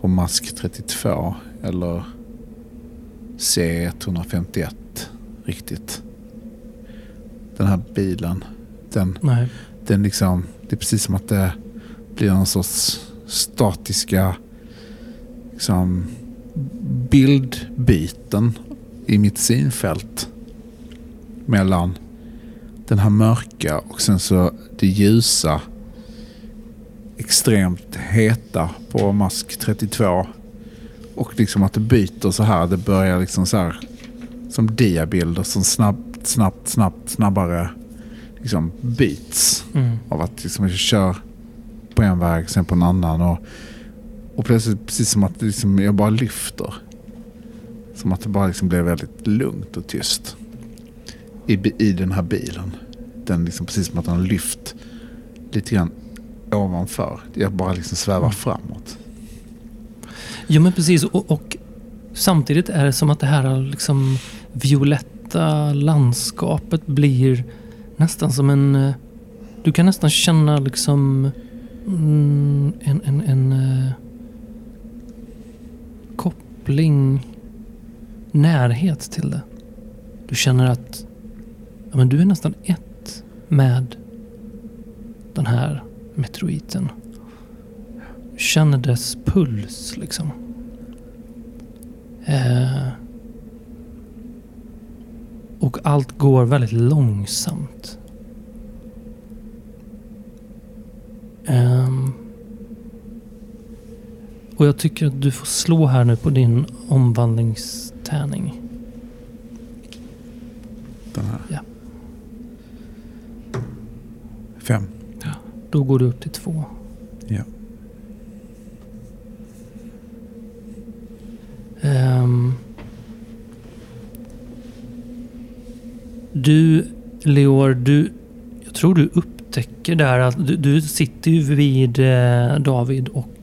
på Mask 32 eller C151 riktigt. Den här bilen. Den, Nej. den liksom, det är precis som att det blir någon sorts statiska liksom, bildbyten i mitt synfält. Mellan den här mörka och sen så det ljusa. Extremt heta på Mask 32. Och liksom att det byter så här. Det börjar liksom så här. Som diabilder som snabbt, snabbt, snabbt, snabbare liksom byts. Mm. Av att liksom jag kör på en väg, sen på en annan. Och, och plötsligt precis som att liksom, jag bara lyfter. Som att det bara liksom blev väldigt lugnt och tyst. I, i den här bilen. Den liksom precis som att den har lyft lite grann ovanför. Jag bara liksom svävar framåt. Jo men precis och, och samtidigt är det som att det här liksom violetta landskapet blir nästan som en... eh, Du kan nästan känna liksom mm, en, en, en eh, koppling, närhet till det. Du känner att ja, men du är nästan ett med den här meteoriten. Du känner dess puls liksom. Eh, och allt går väldigt långsamt. Eh, och jag tycker att du får slå här nu på din omvandlingstärning. Den här. Ja. Fem. Då går du upp till två. Ja. Ehm. du, Leor, du, jag tror du upptäcker där att du, du sitter ju vid eh, David och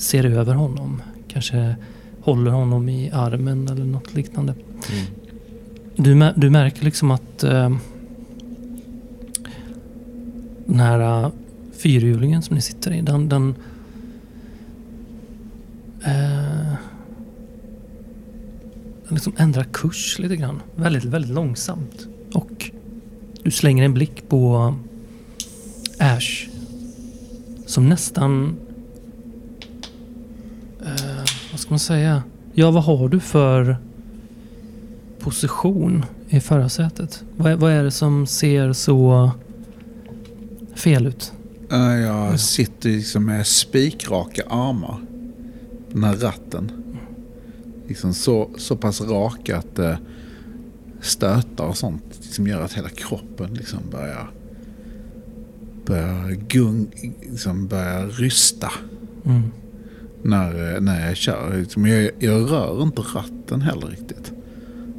ser över honom. Kanske håller honom i armen eller något liknande. Mm. Du, du märker liksom att eh, den här uh, fyrhjulingen som ni sitter i, den... den eh, liksom ändrar kurs lite grann. Väldigt, väldigt långsamt. Och du slänger en blick på Ash. Som nästan... Eh, vad ska man säga? Ja, vad har du för position i förarsätet? Vad vad är det som ser så fel ut? Eh, Jag sitter liksom med spikraka armar. Den här ratten. Liksom så, så pass raka att det stötar och sånt liksom gör att hela kroppen liksom börjar, börjar, gung, liksom börjar rysta Mm. När, eh, när jag kör. Jag, jag rör inte ratten heller riktigt.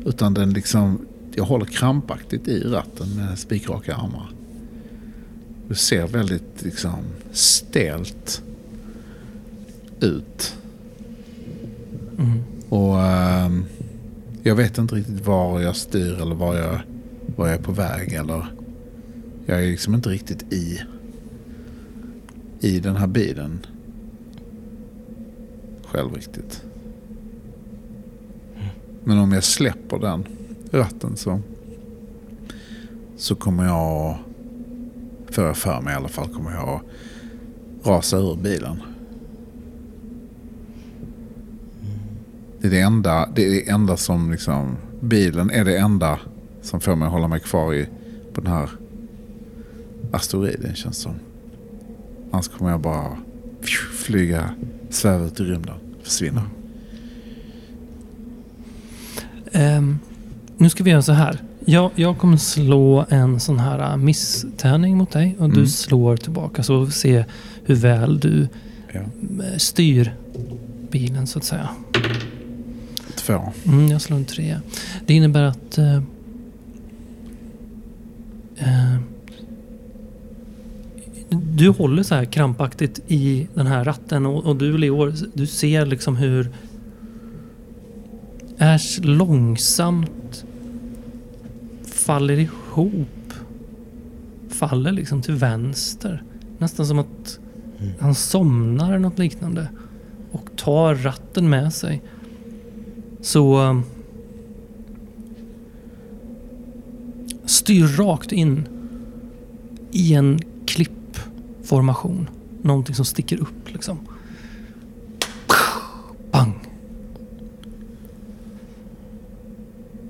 Utan den liksom, jag håller krampaktigt i ratten med spikraka armar. Det ser väldigt liksom stelt ut. Mm. Och ehm, jag vet inte riktigt var jag styr eller var jag, var jag är på väg. Eller jag är liksom inte riktigt i, i den här bilen. Själv riktigt. Men om jag släpper den ratten så, så kommer jag, får jag för mig i alla fall, kommer jag rasa ur bilen. Det är det enda, det är det enda som liksom, bilen är det enda som får mig att hålla mig kvar i, på den här asteroiden känns som. Annars kommer jag bara flyga, sväva ut i rymden, försvinna. Ehm, nu ska vi göra så här. Jag, jag kommer slå en sån här uh, misstärning mot dig och du Mm. slår tillbaka så vi får se hur väl du Ja. eh, styr bilen så att säga. Två. Mm, jag slår en trea. Det innebär att eh, eh, du håller så här krampaktigt i den här ratten och, och du Leor, du ser liksom hur Ash långsamt faller ihop. Faller liksom till vänster. Nästan som att Mm. han somnar eller något liknande. Och tar ratten med sig. Så... um, Styr rakt in i en Formation. Någonting som sticker upp liksom. Bang!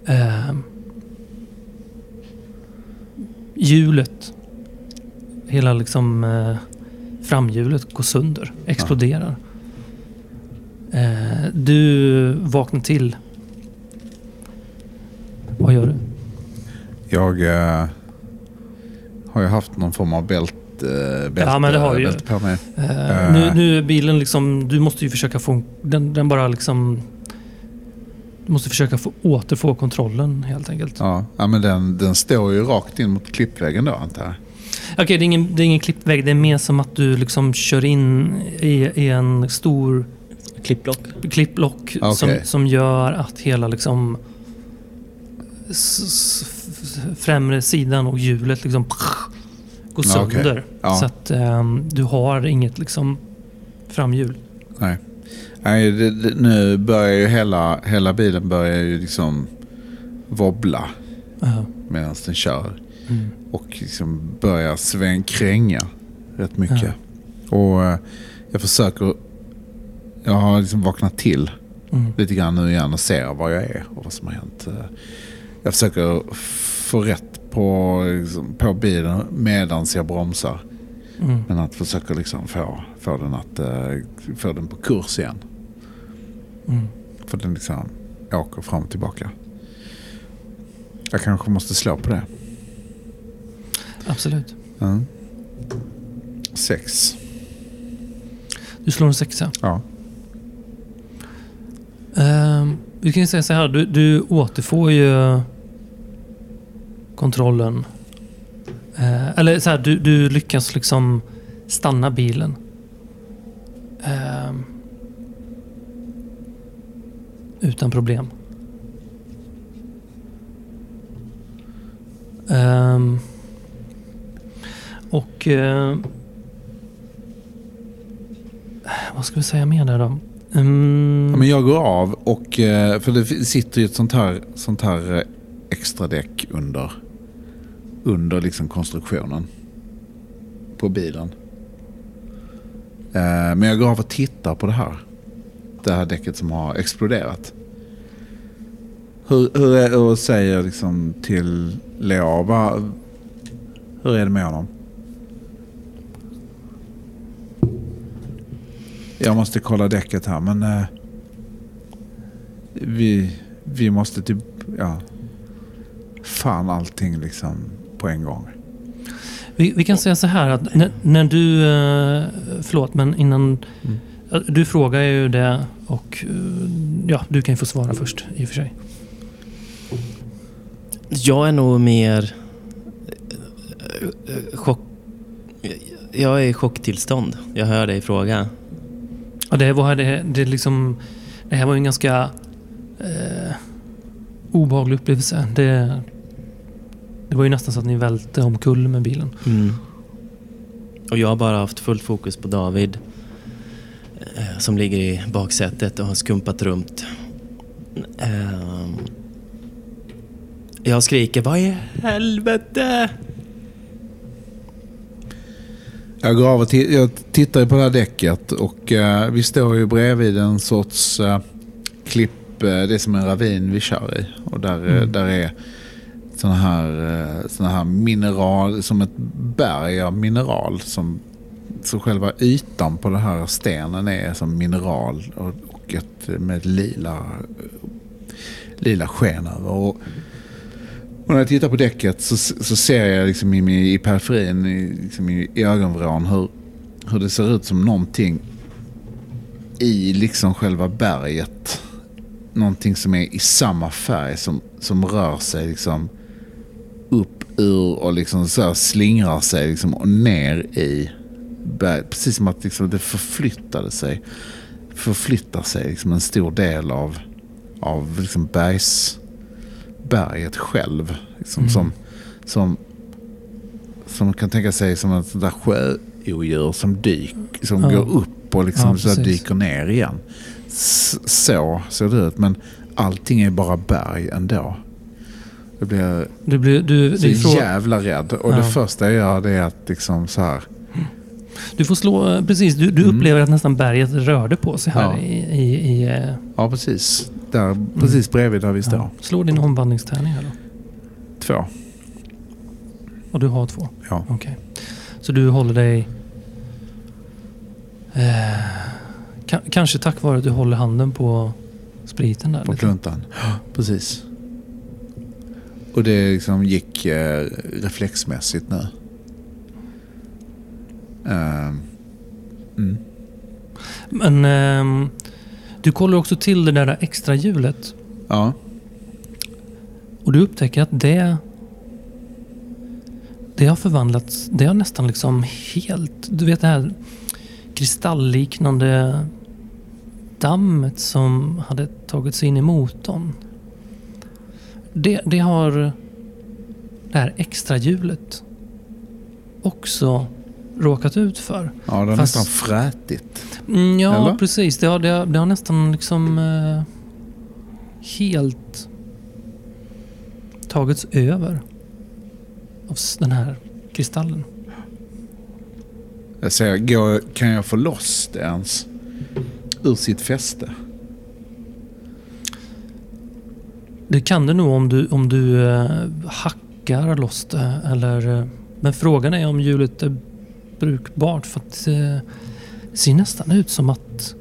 Eh, hjulet, hela liksom eh, framhjulet går sönder, exploderar. Eh, du vaknar till. Vad gör du? Jag eh, har ju haft någon form av bälte eh, bälte, Ja, men det har ju. på mig. Eh, Eh. nu, nu är bilen liksom, du måste ju försöka få, den, den bara liksom... Du måste försöka få, återfå kontrollen helt enkelt. Ja, ja men den, den står ju rakt in mot klippväggen då antar jag. Okej, det, är ingen, det är ingen klippvägg. Det är mer som att du liksom kör in i, i en stor Klippblock. klipplock Okej. som, som gör att hela liksom främre sidan och hjulet liksom går Okej. sönder. Ja. Så att ehm, du har inget liksom framhjul. Nej, Nej det, det, nu börjar ju hela, hela bilen börjar ju liksom wobbla Ja. medan den kör. Mm. Och liksom börjar sväng, kränga rätt mycket. Och eh, jag försöker, jag har liksom vaknat till Mm. lite grann nu igen och ser var jag är och vad som har hänt. Eh, Jag försöker få rätt på, liksom, på bilen medan jag bromsar. Mm. Men att försöka liksom få, få, den att, eh, få den på kurs igen. Mm. För den liksom åker fram och tillbaka. Jag kanske måste slå på det. Absolut. Mm. Sex. Du slår en sexa. Ja. Ehm, vi kan ju säga så här. Du, du återfår ju kontrollen. Eh, eller så här, du, du lyckas liksom stanna bilen. Eh, utan problem. Ehm, och... Eh, vad ska vi säga mer där då? Mm, Ja, men jag går av och, eh, för det sitter ju ett sånt här, sånt här eh, extra däck under, under liksom konstruktionen på bilen. Eh, men jag går av och tittar på det här. Det här däcket som har exploderat. Hur, hur är, och säger liksom till Leo, vad, hur är det med honom? Jag måste kolla däcket här men eh, vi, vi måste typ, ja. Fan allting liksom på en gång. Vi, vi kan säga så här att när, när du... eh, Förlåt, men innan... Mm. Ja, Du frågar ju det och eh, ja, du kan ju få svara först i och för sig. Jag är nog mer... eh, eh, Chock... Jag är i chocktillstånd. Jag hör dig fråga. Ja, det, var, det, det, liksom, det här var ju en ganska eh, obehaglig upplevelse. Det, det var ju nästan så att ni välte omkull med bilen. Mm. Och jag har bara haft fullt fokus på David. eh, Som ligger i baksätet och har skumpat runt. Ehm. Jag skriker Vad i helvete? Jag går av och jag tittar på det här däcket och eh, vi står ju bredvid en sorts eh, klipp. Eh, det är som en ravin vi kör i. Och där, eh, Mm. där är sådana här, eh, såna här mineral, som ett berg av mineral. Som, så själva ytan på den här stenen är som mineral och, och ett, med ett lila, lila sken över. Och, och när jag tittar på däcket så, så ser jag liksom i, i periferin, i, liksom i, i ögonvrån, hur, hur det ser ut som någonting i liksom själva berget. Någonting som är i samma färg som, som rör sig liksom upp ur och liksom så slingrar sig liksom och ner i berget. Precis som att liksom det förflyttade sig. Förflyttar sig liksom en stor del av, av liksom bergs, berget själv. Liksom, Mm. som, som, som kan tänka sig som ett där sjöodjur som, dyk, som Ja. går upp och liksom Ja, så dyker ner igen. Så ser det ut. Men allting är bara berg ändå. Jag blir Du, blir, du, så frå- jävla rädd. Och Ja. det första jag gör det är att liksom så här. du får slå... eh, Precis, du, du Mm. upplever att nästan berget rörde på sig här Ja. i... i, i eh, Ja precis. Där, precis bredvid där vi står. ja. Slå din omvandlingstärning här då. Två. Och du har två. Ja. Okej. Så du håller dig... Eh, ka- kanske tack vare att du håller handen på spriten där. På kluntan. [gasps] Precis. Och det liksom gick eh, reflexmässigt nu. Ehm, mm. Men ehm, du kollar också till det där extra hjulet. Ja. Och du upptäcker att det... Det har förvandlats. Det har nästan liksom helt... Du vet det här kristallliknande dammet som hade tagit sig in i motorn. Det, det har det här extra hjulet också råkat ut för. ja, det var Fast- nästan frätigt. Mm, ja, Eller? precis. Det har, det, har, det har nästan liksom eh, helt tagits över av den här kristallen. Jag säger, går, kan jag få loss det ens? Ur sitt fäste? Det kan du nog om du, om du eh, hackar loss det. Eller, eh, men frågan är om hjulet är brukbart för att eh, det ser nästan ut som att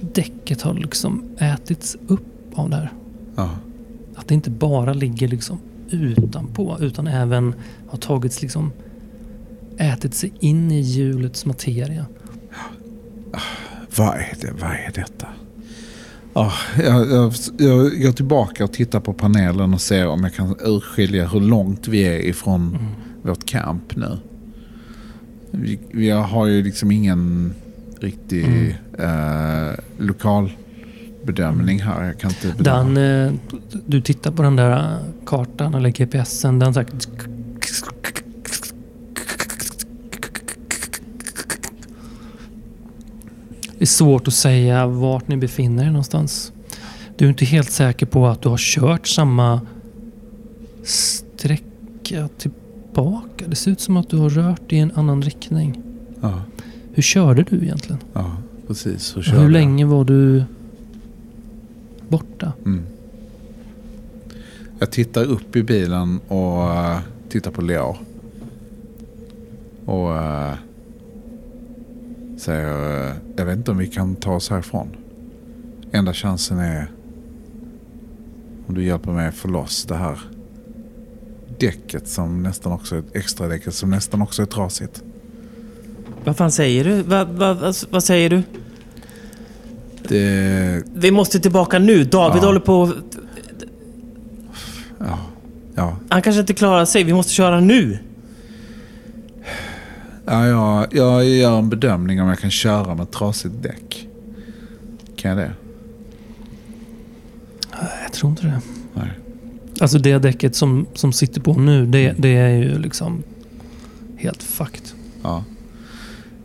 däcket har liksom ätits upp av det här. Ja. Att det inte bara ligger liksom utanpå utan även har tagits liksom ätit sig in i hjulets materia. Vad är det? Vad är detta? Ja, jag, jag, jag går tillbaka och tittar på panelen och ser om jag kan urskilja hur långt vi är ifrån Mm. vårt camp nu. Vi, vi har ju liksom ingen riktig Mm. eh, lokal bedömning här. Jag kan inte bedöma. Den, eh, du tittar på den där kartan eller GPSen. Den sagt... Det är svårt att säga vart ni befinner er någonstans. Du är inte helt säker på att du har kört samma sträcka tillbaka. Det ser ut som att du har rört i en annan riktning. Ja, Hur körde du egentligen? ja, precis. Hur jag. länge var du borta? Mm. Jag tittar upp i bilen och eh, tittar på Leo. Och uh, säger, eh, jag vet inte om vi kan ta oss härifrån. Enda chansen är om du hjälper mig att få loss det här däcket som nästan också är extra däcket som nästan också är trasigt. Vad fan säger du? Vad, vad, vad, vad säger du? Det, Vi måste tillbaka nu. David Ja. håller på... ja, ja, Han kanske inte klarar sig. Vi måste köra nu. Ja, jag, jag gör en bedömning om jag kan köra med trasigt däck. Kan jag det? Jag tror inte det. Nej. Alltså det däcket som, som sitter på nu, det, det är ju liksom helt fucked. Ja.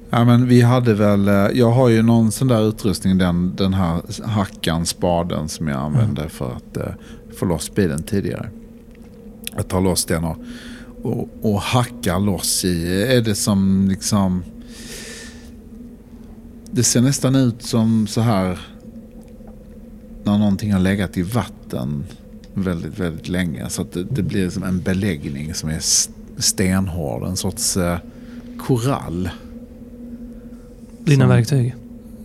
Ja men vi hade väl, eh, jag har ju någon sån där utrustning, den, den här hackan, spaden som jag använde för att eh, få loss bilen tidigare. Jag tar loss den och, och, och hackar loss i, är det som liksom, det ser nästan ut som så här när någonting har legat i vatten väldigt, väldigt länge. Så att det, det blir som en beläggning som är stenhård, en sorts eh, korall. Dina Som- verktyg.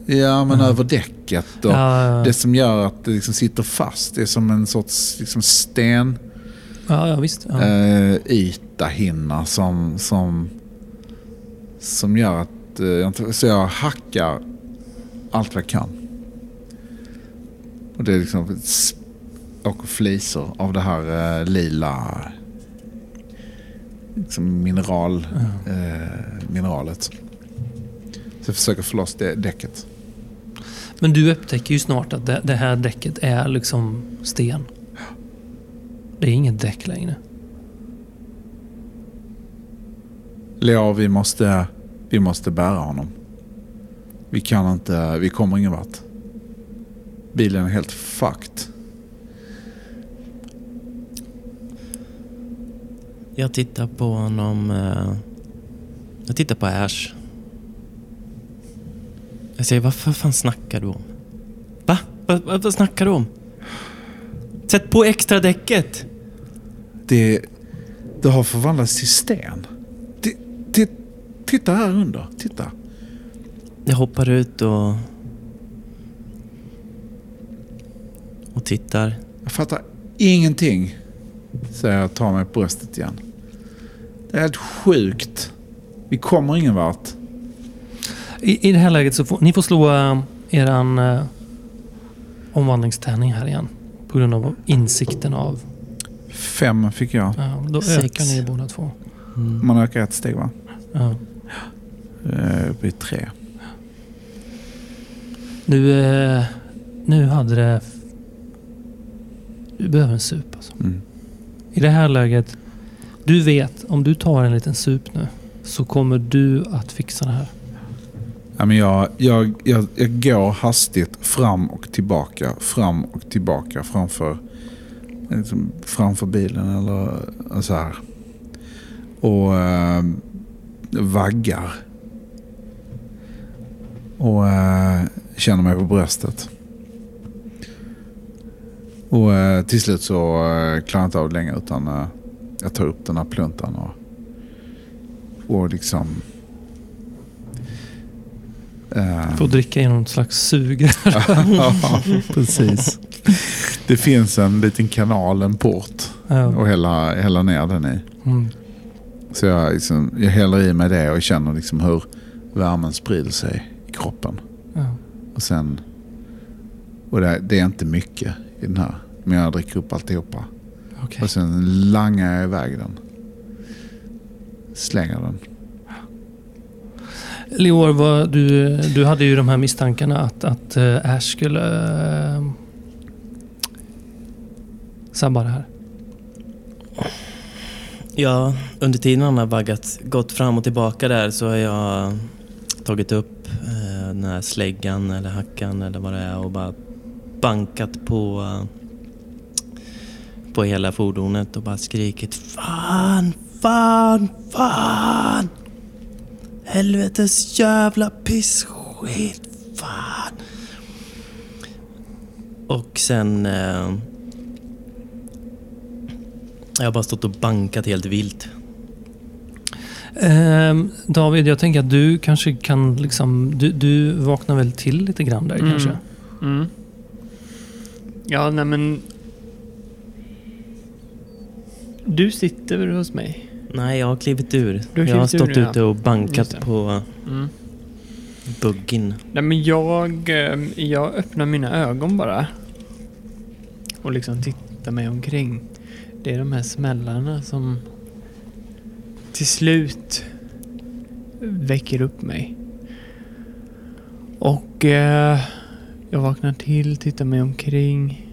Ja, men Mhm. över däcket. Och Ja, Det som gör att det liksom sitter fast det är som en sorts liksom sten ja, ja, visst. Ja. eh, yta hinna som, som, som gör att eh, så jag hackar allt vad jag kan. Och det är liksom och flisor av det här eh, lila liksom mineral, Ja. eh, mineralet. Så jag försöker få loss det däcket. Men du upptäcker ju snart att det, det här däcket är liksom sten. Det är inget däck längre. Leo, vi måste, vi måste bära honom. Vi kan inte, vi kommer ingen vart. Bilen är helt fucked. Jag tittar på honom... eh, Jag tittar på Ash. Jag säger, vad fa- fan snackar du om? Va? Vad, vad, vad snackar du om? Sätt på extra däcket! Det, det har förvandlats till sten. Det, det, titta här under, titta. Jag hoppar ut och... Och tittar. Jag fattar ingenting. Säger jag och tar mig på bröstet igen. Det är helt sjukt. Vi kommer ingen vart. I, I det här läget så får ni får slå uh, eran uh, omvandlingstärning här igen. På grund av insikten av... Fem fick jag. Ja, då Sex. ökar ni båda två. Mm. Man ökar ett steg va? Ja. Eh, Uppe i tre. Nu, eh, nu hade det... Du behöver en sup alltså. Mm. I det här läget, du vet om du tar en liten sup nu så kommer du att fixa det här. Ja, men jag, jag, jag, jag går hastigt fram och tillbaka, fram och tillbaka framför, liksom, framför bilen eller så här. Och eh, vaggar. Och eh, känner mig på bröstet. Och eh, till slut så eh, klarar jag inte av det längre utan eh, jag tar upp den här pluntan och och liksom... eh, Får dricka genom något slags sugrör. [laughs] [laughs] ja, precis. [laughs] Det finns en liten kanal, en port, Ja. och hälla, hälla ner den i. Mm. Så jag, liksom, jag häller i mig det och känner liksom hur värmen sprider sig i kroppen. Ja. Och sen... Och det, det är inte mycket i den här. Men jag dricker upp alltihopa. Okej. Och sen langar jag iväg den. Slänger den. Leor, du, du hade ju de här misstankarna att, att eh, Ash skulle uh, det här. Ja, under tiden han har vaggat, gått fram och tillbaka där så har jag tagit upp eh, den här släggan eller hackan eller vad det är och bara bankat på, på hela fordonet och bara skrikit Fan, fan, fan! Helvetes jävla pissskit, fan! Och sen... Eh, jag har bara stått och bankat helt vilt. Ehm, David, jag tänker att du kanske kan liksom... Du, du vaknar väl till lite grann där Mm. kanske? Mm. Ja, nej men... Du sitter väl hos mig? Nej, jag har klivit ur. Du har jag har stått nu, ute och bankat på Mm. buggin. Nej men jag, eh, jag öppnar mina ögon bara. Och liksom tittar mig omkring. Det är de här smällarna som till slut väcker upp mig. Och eh, jag vaknar till, tittar mig omkring.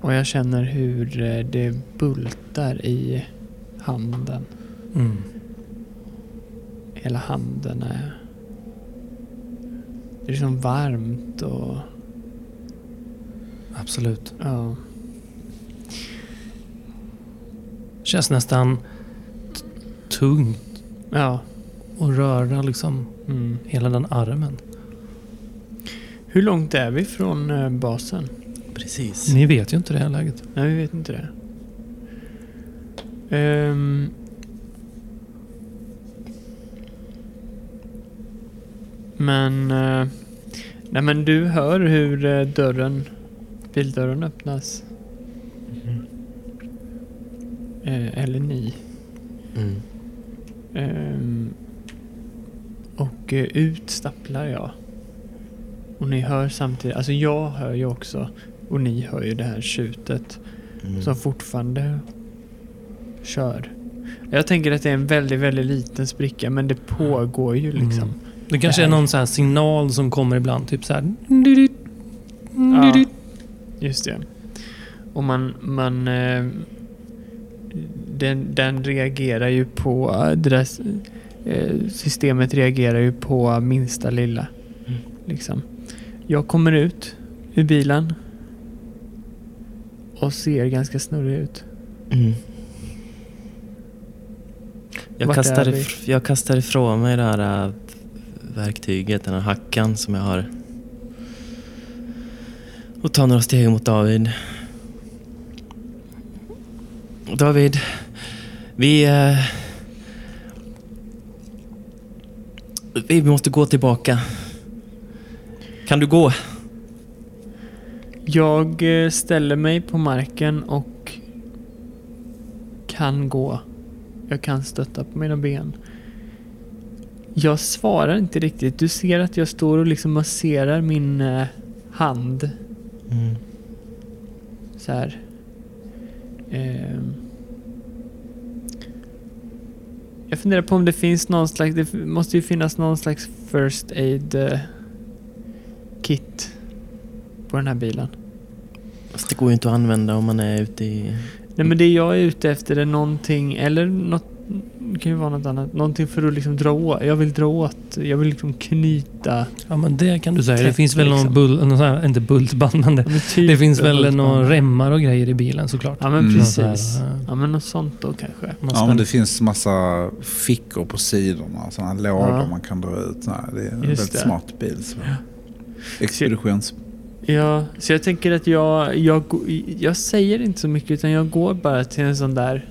Och jag känner hur eh, det bultar i handen. Mm. Hela handen är... Det är liksom varmt och... Absolut. Ja. Känns nästan tungt Ja. att röra liksom Mm. hela den armen. Hur långt är vi från eh, basen? Precis. Ni vet ju inte det här läget. Nej, vi vet inte det. Ehm. men... eh, nej men du hör hur eh, dörren... Bildörren öppnas. Eh, eller ni. Mm. Ehm, och eh, ut stapplar jag. Och ni hör samtidigt, alltså jag hör ju också och ni hör ju det här tjutet Mm. som fortfarande kör. Jag tänker att det är en väldigt, väldigt liten spricka men det pågår ju liksom. Mm. Det kanske Det är någon så här signal som kommer ibland. Typ så här. Ja, just det. Och man, man eh, den, den reagerar ju på, det där eh, systemet reagerar ju på minsta lilla. Mm. Liksom. Jag kommer ut ur bilen och ser ganska snurrig ut. Mm. Jag, kastar jag kastar ifrån mig det här äh, verktyget, den här hackan som jag har. Och tar några steg mot David. David, vi... eh, vi måste gå tillbaka. Kan du gå? Jag eh, ställer mig på marken och kan gå. Jag kan stötta på mina ben. Jag svarar inte riktigt. Du ser att jag står och liksom masserar min eh, hand Mm. så här. Ehm. Jag funderar på om det finns någon slags, det måste ju finnas någon slags first aid eh, kit på den här bilen. Fast det går ju inte att använda om man är ute i... Nej men det jag är ute efter är någonting, eller något, det kan ju vara något annat, någonting för att liksom dra åt, jag vill dra åt, jag vill liksom knyta. Ja men det kan du säga. Det finns väl någon liksom. bull, någon sån här, inte bultband men det, Ja, men typ det finns väl några remmar och grejer i bilen såklart. Ja men Mm. precis. Ja men något sånt då kanske. man Ja, men det finns massa fickor på sidorna. Sådana lådor Ja. man kan dra ut. Så här. Det är en Just väldigt det. smart bil. Så. Expeditions... Ja, så jag tänker att jag, jag, jag säger inte så mycket utan jag går bara till en sån där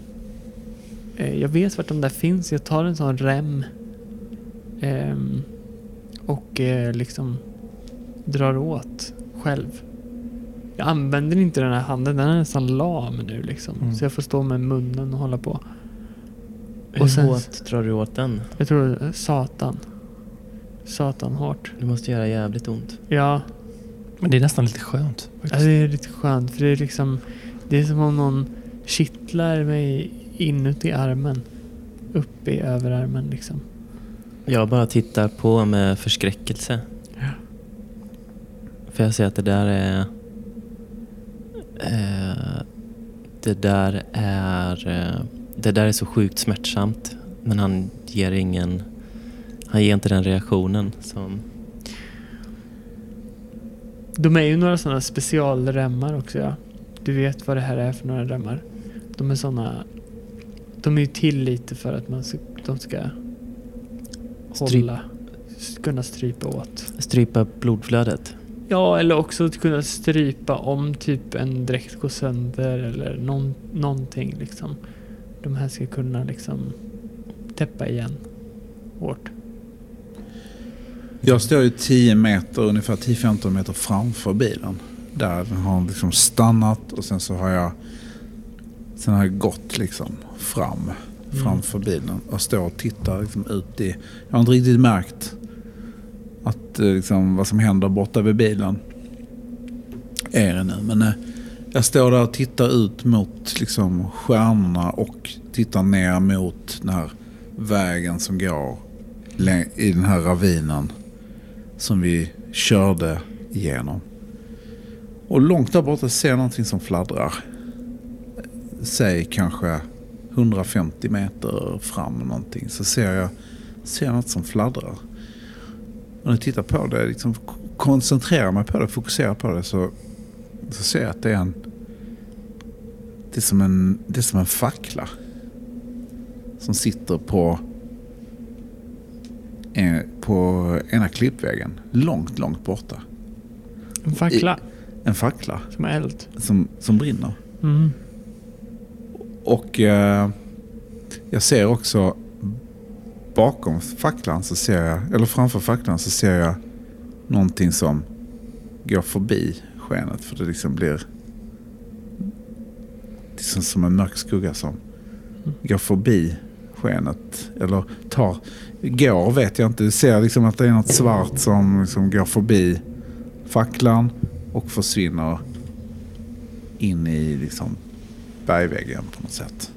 jag vet vart de där finns. Jag tar en sån rem. ehm, och eh, liksom drar åt själv. Jag använder inte den här handen. Den är nästan lam nu liksom. Mm. Så jag får stå med munnen och hålla på. Hur Och sen- hårt drar du åt den? Jag tror eh, satan. Satan hårt. Det måste göra jävligt ont. Ja, Men det är nästan lite skönt. Ja, Faktiskt. det är lite skönt för det är liksom Det är som om någon kittlar mig inuti armen. Upp i överarmen liksom. Jag bara tittar på med förskräckelse. Ja. För jag ser att det där är... Eh, det där är... Eh, det där är så sjukt smärtsamt. Men han ger ingen... Han ger inte den reaktionen som... De är ju några sådana specialremmar också ja. Du vet vad det här är för några remmar. De är sådana... De är ju till lite för att man ska, de ska Stryp. hålla. Kunna strypa åt. Strypa blodflödet. Ja, eller också att kunna strypa om typ en dräkt går sönder eller någon, någonting liksom. De här ska kunna liksom täppa igen hårt. Jag står ju 10 meter, ungefär 10-15 meter framför bilen. Där har liksom stannat och sen så har jag Sen har jag gått liksom fram Mm. framför bilen och står och tittar liksom ut i... Jag har inte riktigt märkt att, eh, liksom, vad som händer borta vid bilen. Är det nu. Men eh, jag står där och tittar ut mot liksom, stjärnorna och tittar ner mot den här vägen som går i den här ravinen som vi körde igenom. Och långt där borta ser jag någonting som fladdrar. Säg kanske 150 meter fram någonting så ser jag, ser jag något som fladdrar. Och när jag tittar på det, liksom koncentrerar mig på det, fokuserar på det så, så ser jag att det är en det är som en, det är som en fackla. Som sitter på, eh, på ena klippväggen. Långt, långt borta. En fackla En fackla som är eld. som, som brinner. Mm. Och eh, jag ser också bakom facklan så ser jag, eller framför facklan så ser jag någonting som går förbi skenet. För det liksom blir liksom som, en mörk skugga som går förbi skenet. Eller tar, går vet jag inte. Du ser liksom att det är något svart som liksom går förbi facklan och försvinner in i liksom bergväggen på något sätt.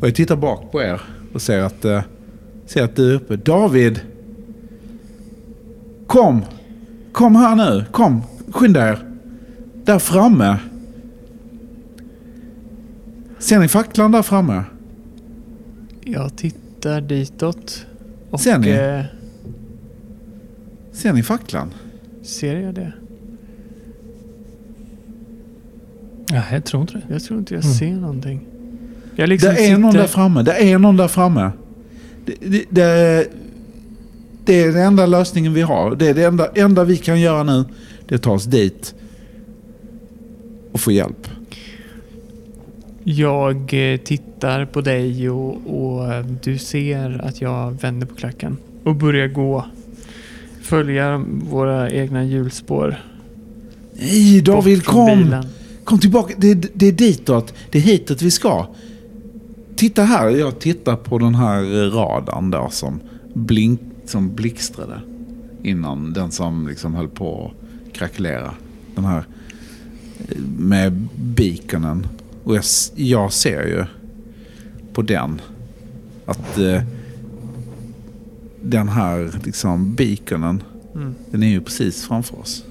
Och jag tittar bak på er och ser att, eh, ser att du är uppe. David! Kom! Kom här nu! Kom! Skynda er! Där framme! Ser ni facklan där framme? Jag tittar ditåt. Och Ser ni? Eh, Ser ni facklan? ser jag det? Nej, jag tror inte det. Jag tror inte jag Mm. ser någonting. Jag liksom det är någon sitter- där framme. Det är någon där framme. Det, det, det, det är den enda lösningen vi har. Det är det enda, enda vi kan göra nu. Det är att ta oss dit och få hjälp. Jag eh, tittar på dig och, och eh, du ser att jag vänder på klacken och börjar gå. Följa våra egna hjulspår. Nej David, kom! bilen. Kom tillbaka. Det, det är ditåt. Det är hitåt vi ska. Titta här. Jag tittar på den här radarn där som, blink, som blixtrade. Innan den som liksom höll på att krackelera. Den här eh, med beaconen. Och jag, jag ser ju på den att eh, den här liksom beaconen Mm. den är ju precis framför oss.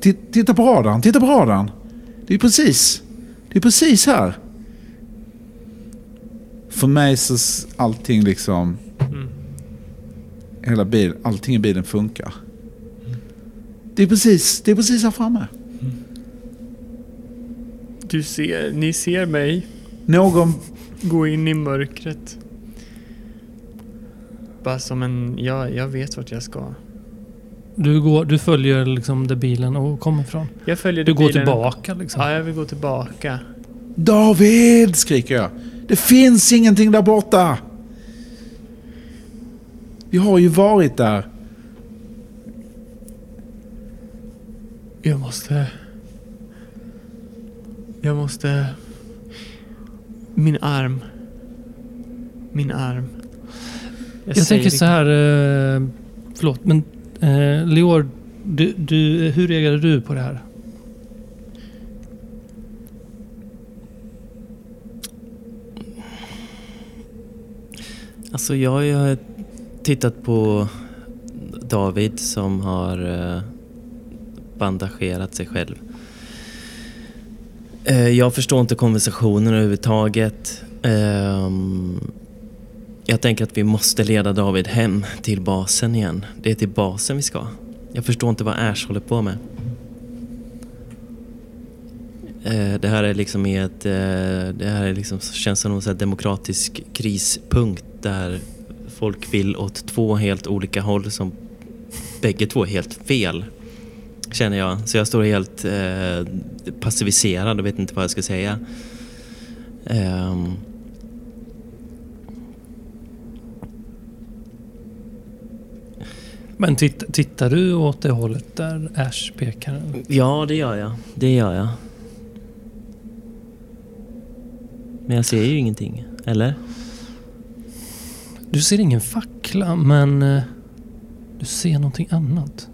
Ti- Titta på radarn, titta på radarn. Det är precis, det är precis här. För mig så allting liksom, Mm. hela bil, allting i bilen funkar. Det är precis, det är precis här framme. Du ser, ni ser mig Någon, gå in i mörkret. Bara som en, ja, jag vet vart jag ska. Du, går, du följer liksom där bilen och kommer ifrån. Jag följer Du går bilen. tillbaka liksom. Ja, jag vill gå tillbaka. David! skriker jag. Det finns ingenting där borta! Vi har ju varit där. Jag måste... Jag måste... Min arm. Min arm. Jag, säger tänker det- så här, eh, förlåt, men eh, Leor, du, du, hur reagerade du på det här? Alltså jag har tittat på David som har eh, bandagerat sig själv. Eh, jag förstår inte konversationen överhuvudtaget. Ehm, jag tänker att vi måste leda David hem till basen igen. Det är till basen vi ska. Jag förstår inte vad Ash håller på med. Eh, det här är liksom i ett... Eh, det här är liksom, känns som en demokratisk krispunkt där folk vill åt två helt olika håll som bägge två är helt fel. Känner jag. Så jag står helt eh, passiviserad och vet inte vad jag ska säga. Ehm, Men titt, tittar du åt det hållet där Ash pekar? ja, det gör jag. Det gör jag. Men jag ser ju ingenting. Eller? Du ser ingen fackla, men eh, du ser någonting annat.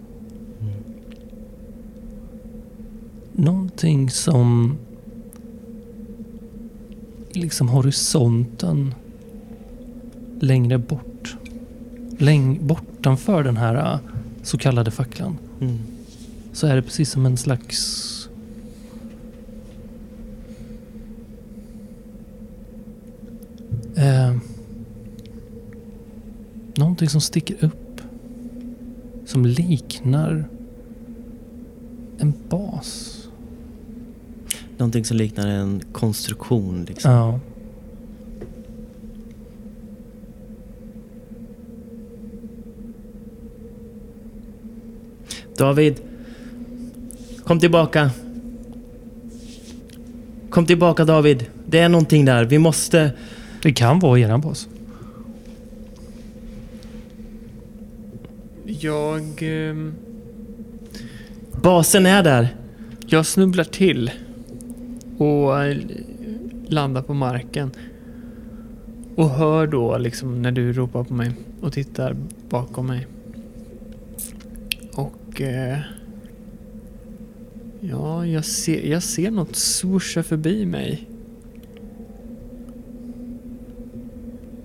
Någonting som liksom horisonten längre bort. Läng, bortanför den här eh, så kallade facklan. Mm. Så är det precis som en slags... Eh, någonting som sticker upp. Som liknar en bas. Någonting som liknar en konstruktion liksom. Ja. David! Kom tillbaka! Kom tillbaka David! Det är någonting där. Vi måste... Det kan vara eran bas. Jag... ehm, Basen är där! Jag snubblar till och eh, landar på marken. Och hör då liksom när du ropar på mig och tittar bakom mig. Och... Eh, ja, jag ser, jag ser något swoosha förbi mig.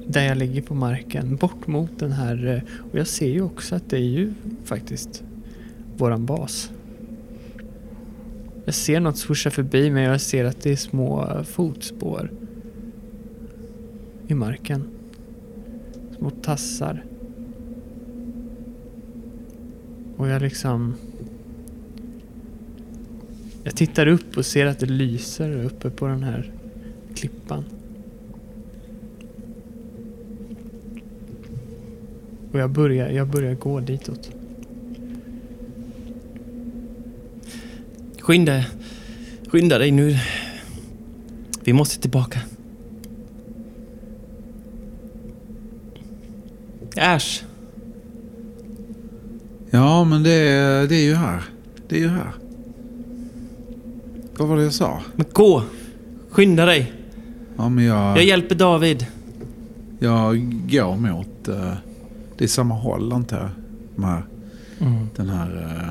Där jag ligger på marken, bort mot den här... eh, Och jag ser ju också att det är ju faktiskt våran bas. Jag ser något swoosha förbi mig och jag ser att det är små fotspår i marken. Små tassar. Och jag liksom... Jag tittar upp och ser att det lyser uppe på den här klippan. Och jag börjar, jag börjar gå ditåt. Skynda Skynda dig nu. Vi måste tillbaka. Ash! Ja, men det, är- det är ju här. Det är ju här. Vad var det jag sa? Men gå! Skynda dig! Ja, men jag, Jag hjälper David. jag går mot... eh, det är samma håll antar jag. De här, Mm. den här... eh,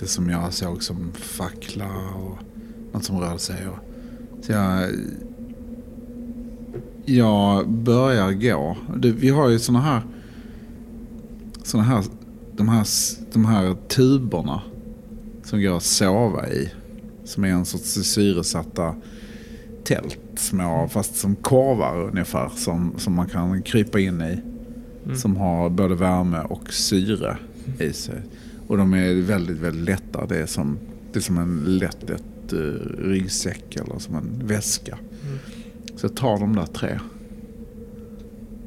det som jag såg som fackla och något som rörde sig. Och, så jag... Jag börjar gå. Det, vi har ju såna här... Såna här... De här, de här tuberna som går att sova i. Som är en sorts syresatta tält. Små, fast som korvar ungefär. Som, som man kan krypa in i. Mm. Som har både värme och syre i sig. Och de är väldigt, väldigt lätta. Det är som, det är som en lätt ett, uh, ryggsäck eller som en väska. Mm. Så jag tar de där tre.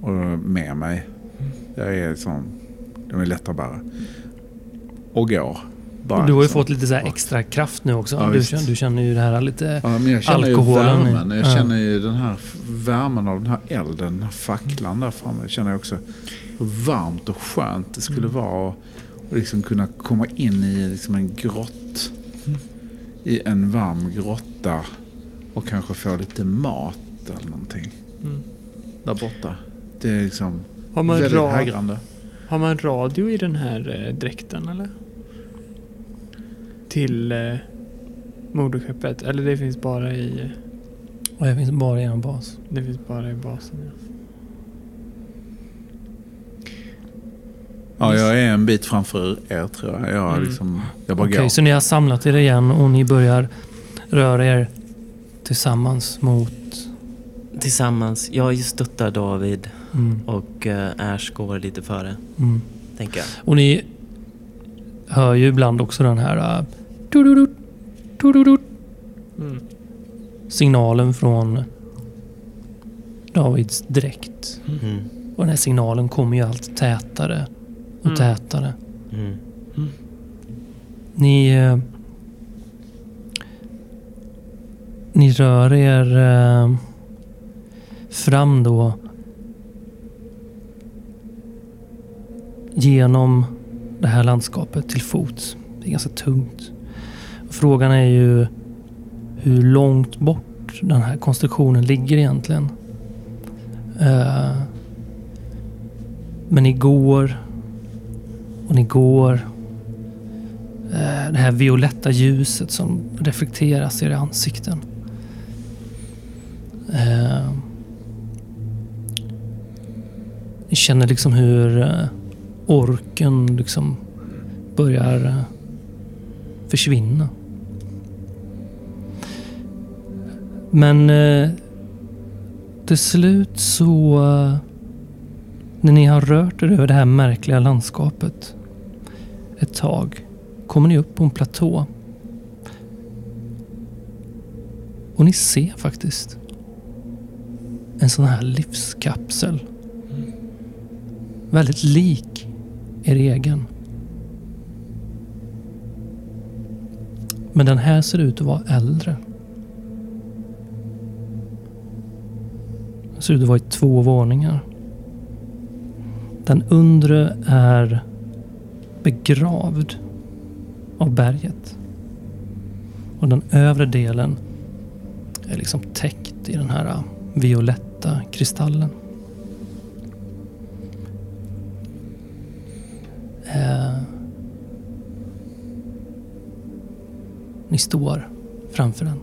Och med mig. Jag är liksom, de är lätta att bära. Och går Bara du har ju liksom. fått lite så här extra kraft nu också. Ja, du, känner, du känner ju det här lite... Ja, men jag känner alkoholen ju värmen. Jag ja. känner ju den här värmen av den här elden, den här facklan där framme. Jag känner också hur varmt och skönt det skulle Mm. vara att liksom kunna komma in i liksom en grott. I en varm grotta och kanske få lite mat eller någonting Mm. där borta. Det är liksom väldigt ra- hägrande. Har man radio i den här eh, dräkten eller? Till eh, moderskeppet? Eller det finns bara i... eh, Och det finns bara en bas. Det finns bara i basen ja. Ja, jag är en bit framför er tror jag. Jag, Mm. liksom, jag bara Okej, går. så ni har samlat er igen och ni börjar röra er tillsammans mot... Tillsammans. Jag stöttar David Mm, och eh, Ash går lite före, mm. tänker jag. Och ni hör ju ibland också den här... Tududut, tududut, Mm. signalen från Davids dräkt. Mm. Och den här signalen kommer ju allt tätare och Mm. tätare. Mm. Ni... Eh, ni rör er eh, fram då genom det här landskapet till fots. Det är ganska tungt. Frågan är ju hur långt bort den här konstruktionen ligger egentligen. Eh, men ni går och ni går eh, det här violetta ljuset som reflekteras i era ansikten. Eh, ni känner liksom hur orken liksom börjar eh, försvinna. Men eh, till slut så eh, när ni har rört er över det här märkliga landskapet ett tag kommer ni upp på en platå. Och ni ser faktiskt en sån här livskapsel. Väldigt lik er egen. Men den här ser ut att vara äldre. Den ser ut att vara i två våningar. Den undre är begravd av berget. Och den övre delen är liksom täckt i den här violetta kristallen. Eh, ni står framför den.